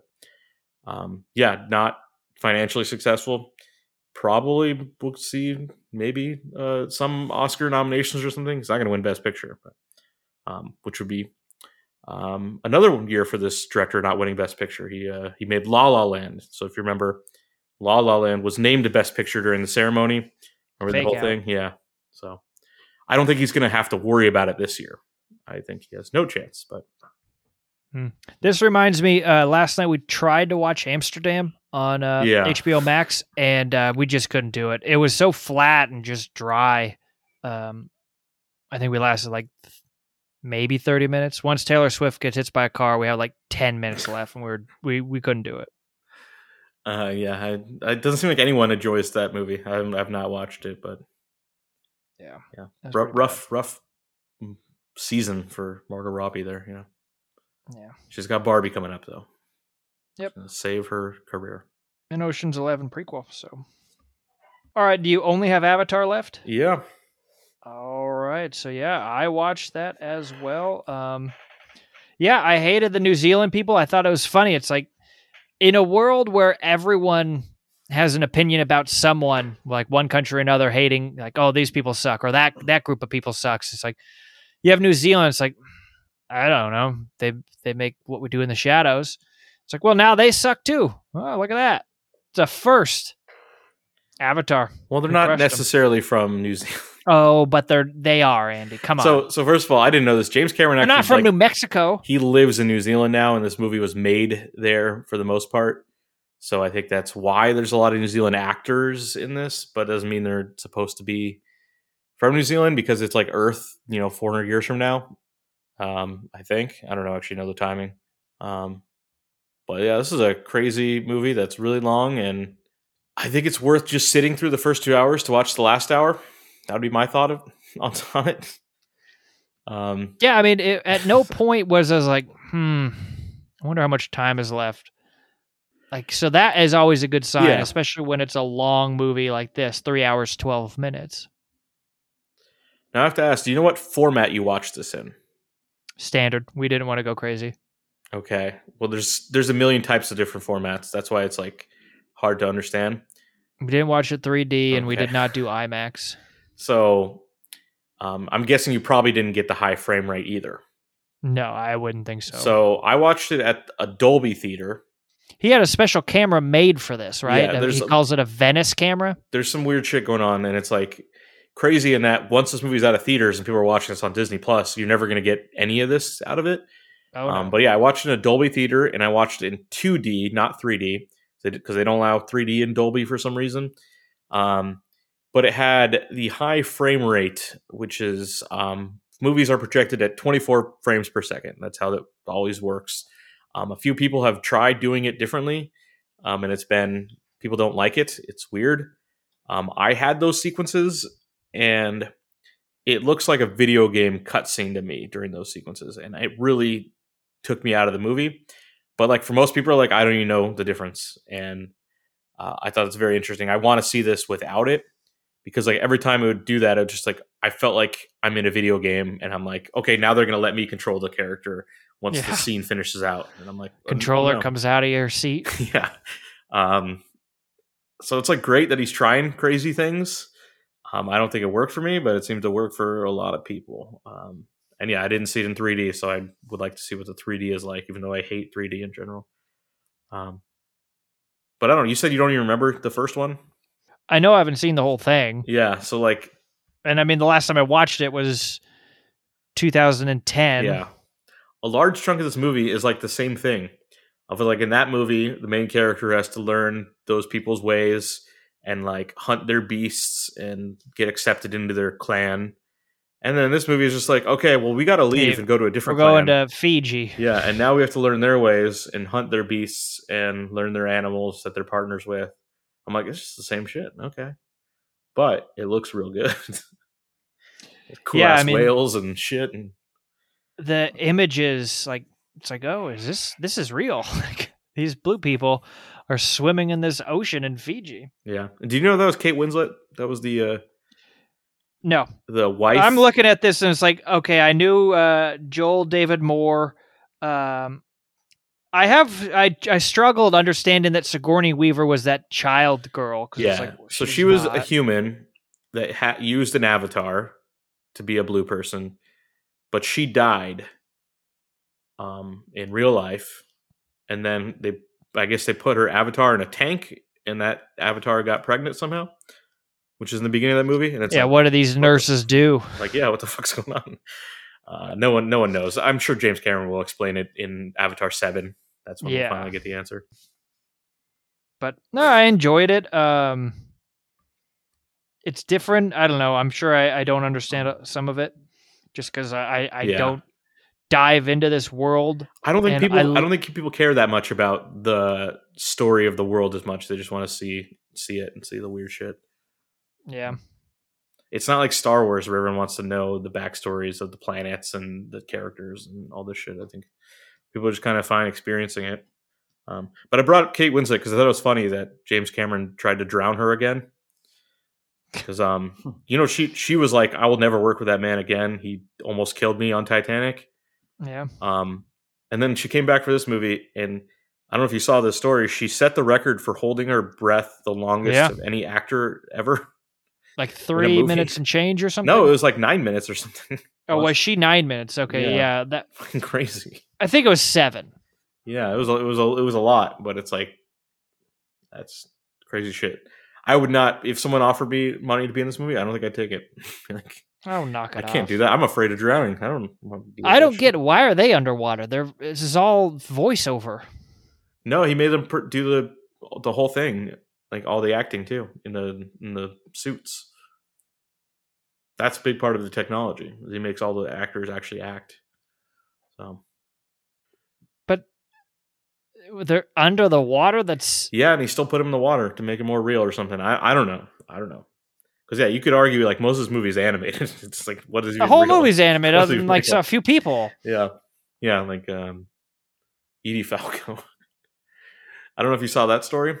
C: um, yeah, not financially successful. Probably we'll see maybe uh, some Oscar nominations or something. He's not going to win Best Picture, but um, which would be um, another year for this director not winning Best Picture. He uh, he made La La Land. So if you remember, La La Land was named a Best Picture during the ceremony. Remember
B: Fake
C: the whole
B: out.
C: thing? Yeah. So I don't think he's going to have to worry about it this year. I think he has no chance. But
B: This reminds me. Uh, last night we tried to watch Amsterdam on uh,
C: Yeah.
B: HBO Max, and uh, we just couldn't do it. It was so flat and just dry. Um, I think we lasted like maybe thirty minutes. Once Taylor Swift gets hit by a car, we have like ten minutes left, and we are we we couldn't do it.
C: uh, yeah, I, it doesn't seem like anyone enjoys that movie. I've, I've not watched it, but
B: Yeah,
C: yeah,
B: pretty
C: rough, rough mm, season for Margot Robbie there. You know,
B: Yeah.
C: she's got Barbie coming up though.
B: Yep.
C: Save her career.
B: An Ocean's Eleven prequel. So, all right. Do you only have Avatar left?
C: Yeah,
B: All right. So yeah, I watched that as well. Um yeah, I hated the New Zealand people. I thought it was funny. It's like in a world where everyone has an opinion about someone, like one country or another hating like oh these people suck or that that group of people sucks. It's like you have New Zealand, it's like I don't know. They they make what we do in the shadows. It's like, well, now they suck too. Oh, look at that. It's a first. Avatar.
C: Well, they're not necessarily from New Zealand.
B: Oh, but they're they are Andy. Come on.
C: So, so first of all, I didn't know this. James Cameron
B: they're
C: actually
B: not from
C: like,
B: New Mexico.
C: he lives in New Zealand now, and this movie was made there for the most part. So I think that's why there's a lot of New Zealand actors in this, but doesn't mean they're supposed to be from New Zealand because it's like Earth, you know, 400 years from now. Um, I think I don't know actually know the timing. Um, but yeah, this is a crazy movie that's really long, and I think it's worth just sitting through the first two hours to watch the last hour. That would be my thought of on, it. Um,
B: Yeah, I mean, it, at no point was I was like, hmm, I wonder how much time is left. Like, so that is always a good sign,
C: Yeah.
B: especially when it's a long movie like this, three hours twelve minutes,
C: now I have to ask, do you know what format you watched this in?
B: standard. We didn't want to go crazy.
C: Okay. Well, there's there's a million types of different formats. That's why it's like hard to understand.
B: We didn't watch it 3D, and we did not do IMAX.
C: So, um, I'm guessing you probably didn't get the high frame rate either.
B: No, I wouldn't think so.
C: So I watched it at a Dolby theater.
B: he had a special camera made for this, right?
C: Yeah,
B: he calls it a Venice camera.
C: There's some weird shit going on, and it's like crazy in that once this movie's out of theaters and people are watching this on Disney Plus, you're never going to get any of this out of it.
B: Oh,
C: Um, but yeah, I watched in a Dolby theater and I watched it in 2D, not 3D, because they don't allow 3D in Dolby for some reason. Um, but it had the high frame rate, which is um, movies are projected at 24 frames per second. That's how that always works. Um, a few people have tried doing it differently, um, and it's been people don't like it. It's weird. Um, I had those sequences, and it looks like a video game cutscene to me during those sequences, and it really took me out of the movie. But like for most people, like I don't even know the difference, and uh, I thought it's very interesting. I want to see this without it because like every time it would do that, it was just like I felt like I'm in a video game, and I'm like, okay, now they're gonna let me control the character once
B: Yeah.
C: the scene finishes out, and I'm like, oh,
B: Controller comes out of your seat.
C: yeah. Um, so it's like great that he's trying crazy things. Um, I don't think it worked for me, but it seemed to work for a lot of people. Um, and yeah, I didn't see it in 3D, so I would like to see what the 3D is like, even though I hate 3D in general. Um, but I don't know. You said you don't even remember the first one?
B: I know I haven't seen the whole thing,
C: Yeah. So like,
B: and I mean the last time I watched it was 2010.
C: yeah, a large chunk of this movie is like the same thing. Of like in that movie, the main character has to learn those people's ways and like hunt their beasts and get accepted into their clan. And then this movie is just like, okay, well, we got to leave and go to a different.
B: We're
C: going
B: to Fiji.
C: yeah, and now we have to learn their ways and hunt their beasts and learn their animals that they're partners with. I'm like, it's just the same shit. Okay, but it looks real good. cool
B: Yeah, I mean-
C: whales and shit. And
B: The images, like it's like, oh, is this this is real? Like these blue people are swimming in this ocean in Fiji.
C: yeah, And do you know that was Kate Winslet? That was the uh,
B: No,
C: the wife.
B: I'm looking at this and it's like, okay, I knew uh, Joel David Moore. Um, I have I I struggled understanding that Sigourney Weaver was that child girl.
C: Yeah.
B: like,
C: so she was a human that ha- used an avatar to be a blue person, but she died um, in real life, and then they, I guess, they put her avatar in a tank, and that avatar got pregnant somehow, which is in the beginning of that movie. And it's
B: yeah.
C: like,
B: What do these nurses do?
C: like, yeah, what the fuck's going on? Uh, no one, no one knows. I'm sure James Cameron will explain it in Avatar Seven. That's when
B: Yeah.
C: we finally get the answer.
B: but no, I enjoyed it. Um, it's different. I don't know. I'm sure I, I don't understand uh, some of it, just because I I,
C: Yeah.
B: don't dive into this world.
C: I don't think people.
B: I
C: don't think people care that much about the story of the world as much. They just want to see see it and see the weird shit.
B: Yeah,
C: It's not like Star Wars where everyone wants to know the backstories of the planets and the characters and all this shit. I think people are just kind of fine experiencing it. Um, but I brought up Kate Winslet because I thought it was funny that James Cameron tried to drown her again. Because um, you know, she she was like, "I will never work with that man again. He almost killed me on Titanic."
B: yeah.
C: Um, and then she came back for this movie, and I don't know if you saw this story. She set the record for holding her breath the longest
B: Yeah.
C: of any actor ever.
B: Like three minutes and change or something.
C: No, it was like nine minutes or something.
B: oh, was she nine minutes? Okay,
C: Yeah.
B: yeah. That
C: Fucking crazy.
B: I think it was seven.
C: Yeah, it was a- it was a, it was a lot, but it's like that's crazy shit. I would not if someone offered me money to be in this movie. I don't think I'd take it. like,
B: Oh, knock it!
C: I
B: can't
C: do that. I'm afraid of drowning. I don't. want to deal with
B: I don't
C: shit.
B: get why are they underwater? They're this is all voiceover.
C: No, he made them pr- do the the whole thing, like all the acting too in the in the suits. That's a big part of the technology. He makes all the actors actually act. So
B: But they're under the water. That's
C: yeah, and he still put him in the water to make it more real or something. I I don't know. I don't know. Because yeah, you could argue like most of this movie is animated. it's like what is
B: the whole
C: real?
B: movie's animated, other than like
C: real?
B: a few people.
C: Yeah, yeah, like um, Edie Falco. I don't know if you saw that story.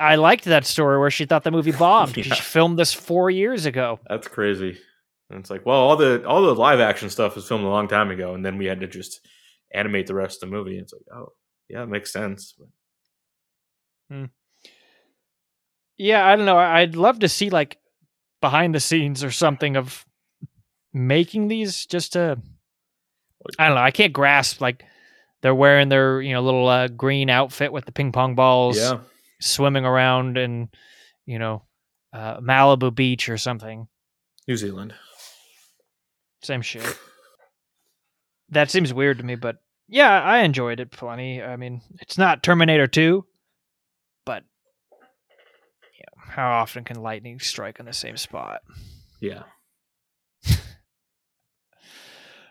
B: I liked that story where she thought the movie bombed
C: Yeah.
B: she filmed this four years ago.
C: That's crazy. And it's like, well, all the all the live action stuff was filmed a long time ago, and then we had to just animate the rest of the movie. It's like, oh, yeah, it makes sense. But
B: Yeah, I don't know. I'd love to see like behind the scenes or something of making these just to I don't know. I can't grasp like they're wearing their, you know, little uh, green outfit with the ping pong balls
C: yeah,
B: swimming around in, you know, uh, Malibu Beach or something.
C: New Zealand.
B: Same shit. That seems weird to me, but yeah, I enjoyed it plenty. I mean, it's not Terminator 2, but you know, how often can lightning strike in the same spot?
C: Yeah.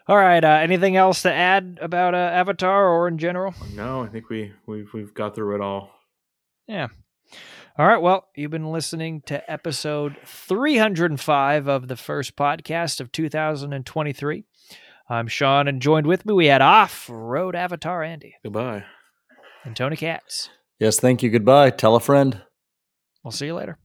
B: All right, uh, anything else to add about uh, Avatar or in general?
C: No, I think we we've we've got through it all.
B: Yeah. All right. Well, you've been listening to episode 305 of the first podcast of 2023. I'm Sean, and joined with me, we had off road avatar Andy
C: Goodbye.
B: and Tony Katz.
D: Yes, thank you. Goodbye. Tell a friend.
B: We'll see you later.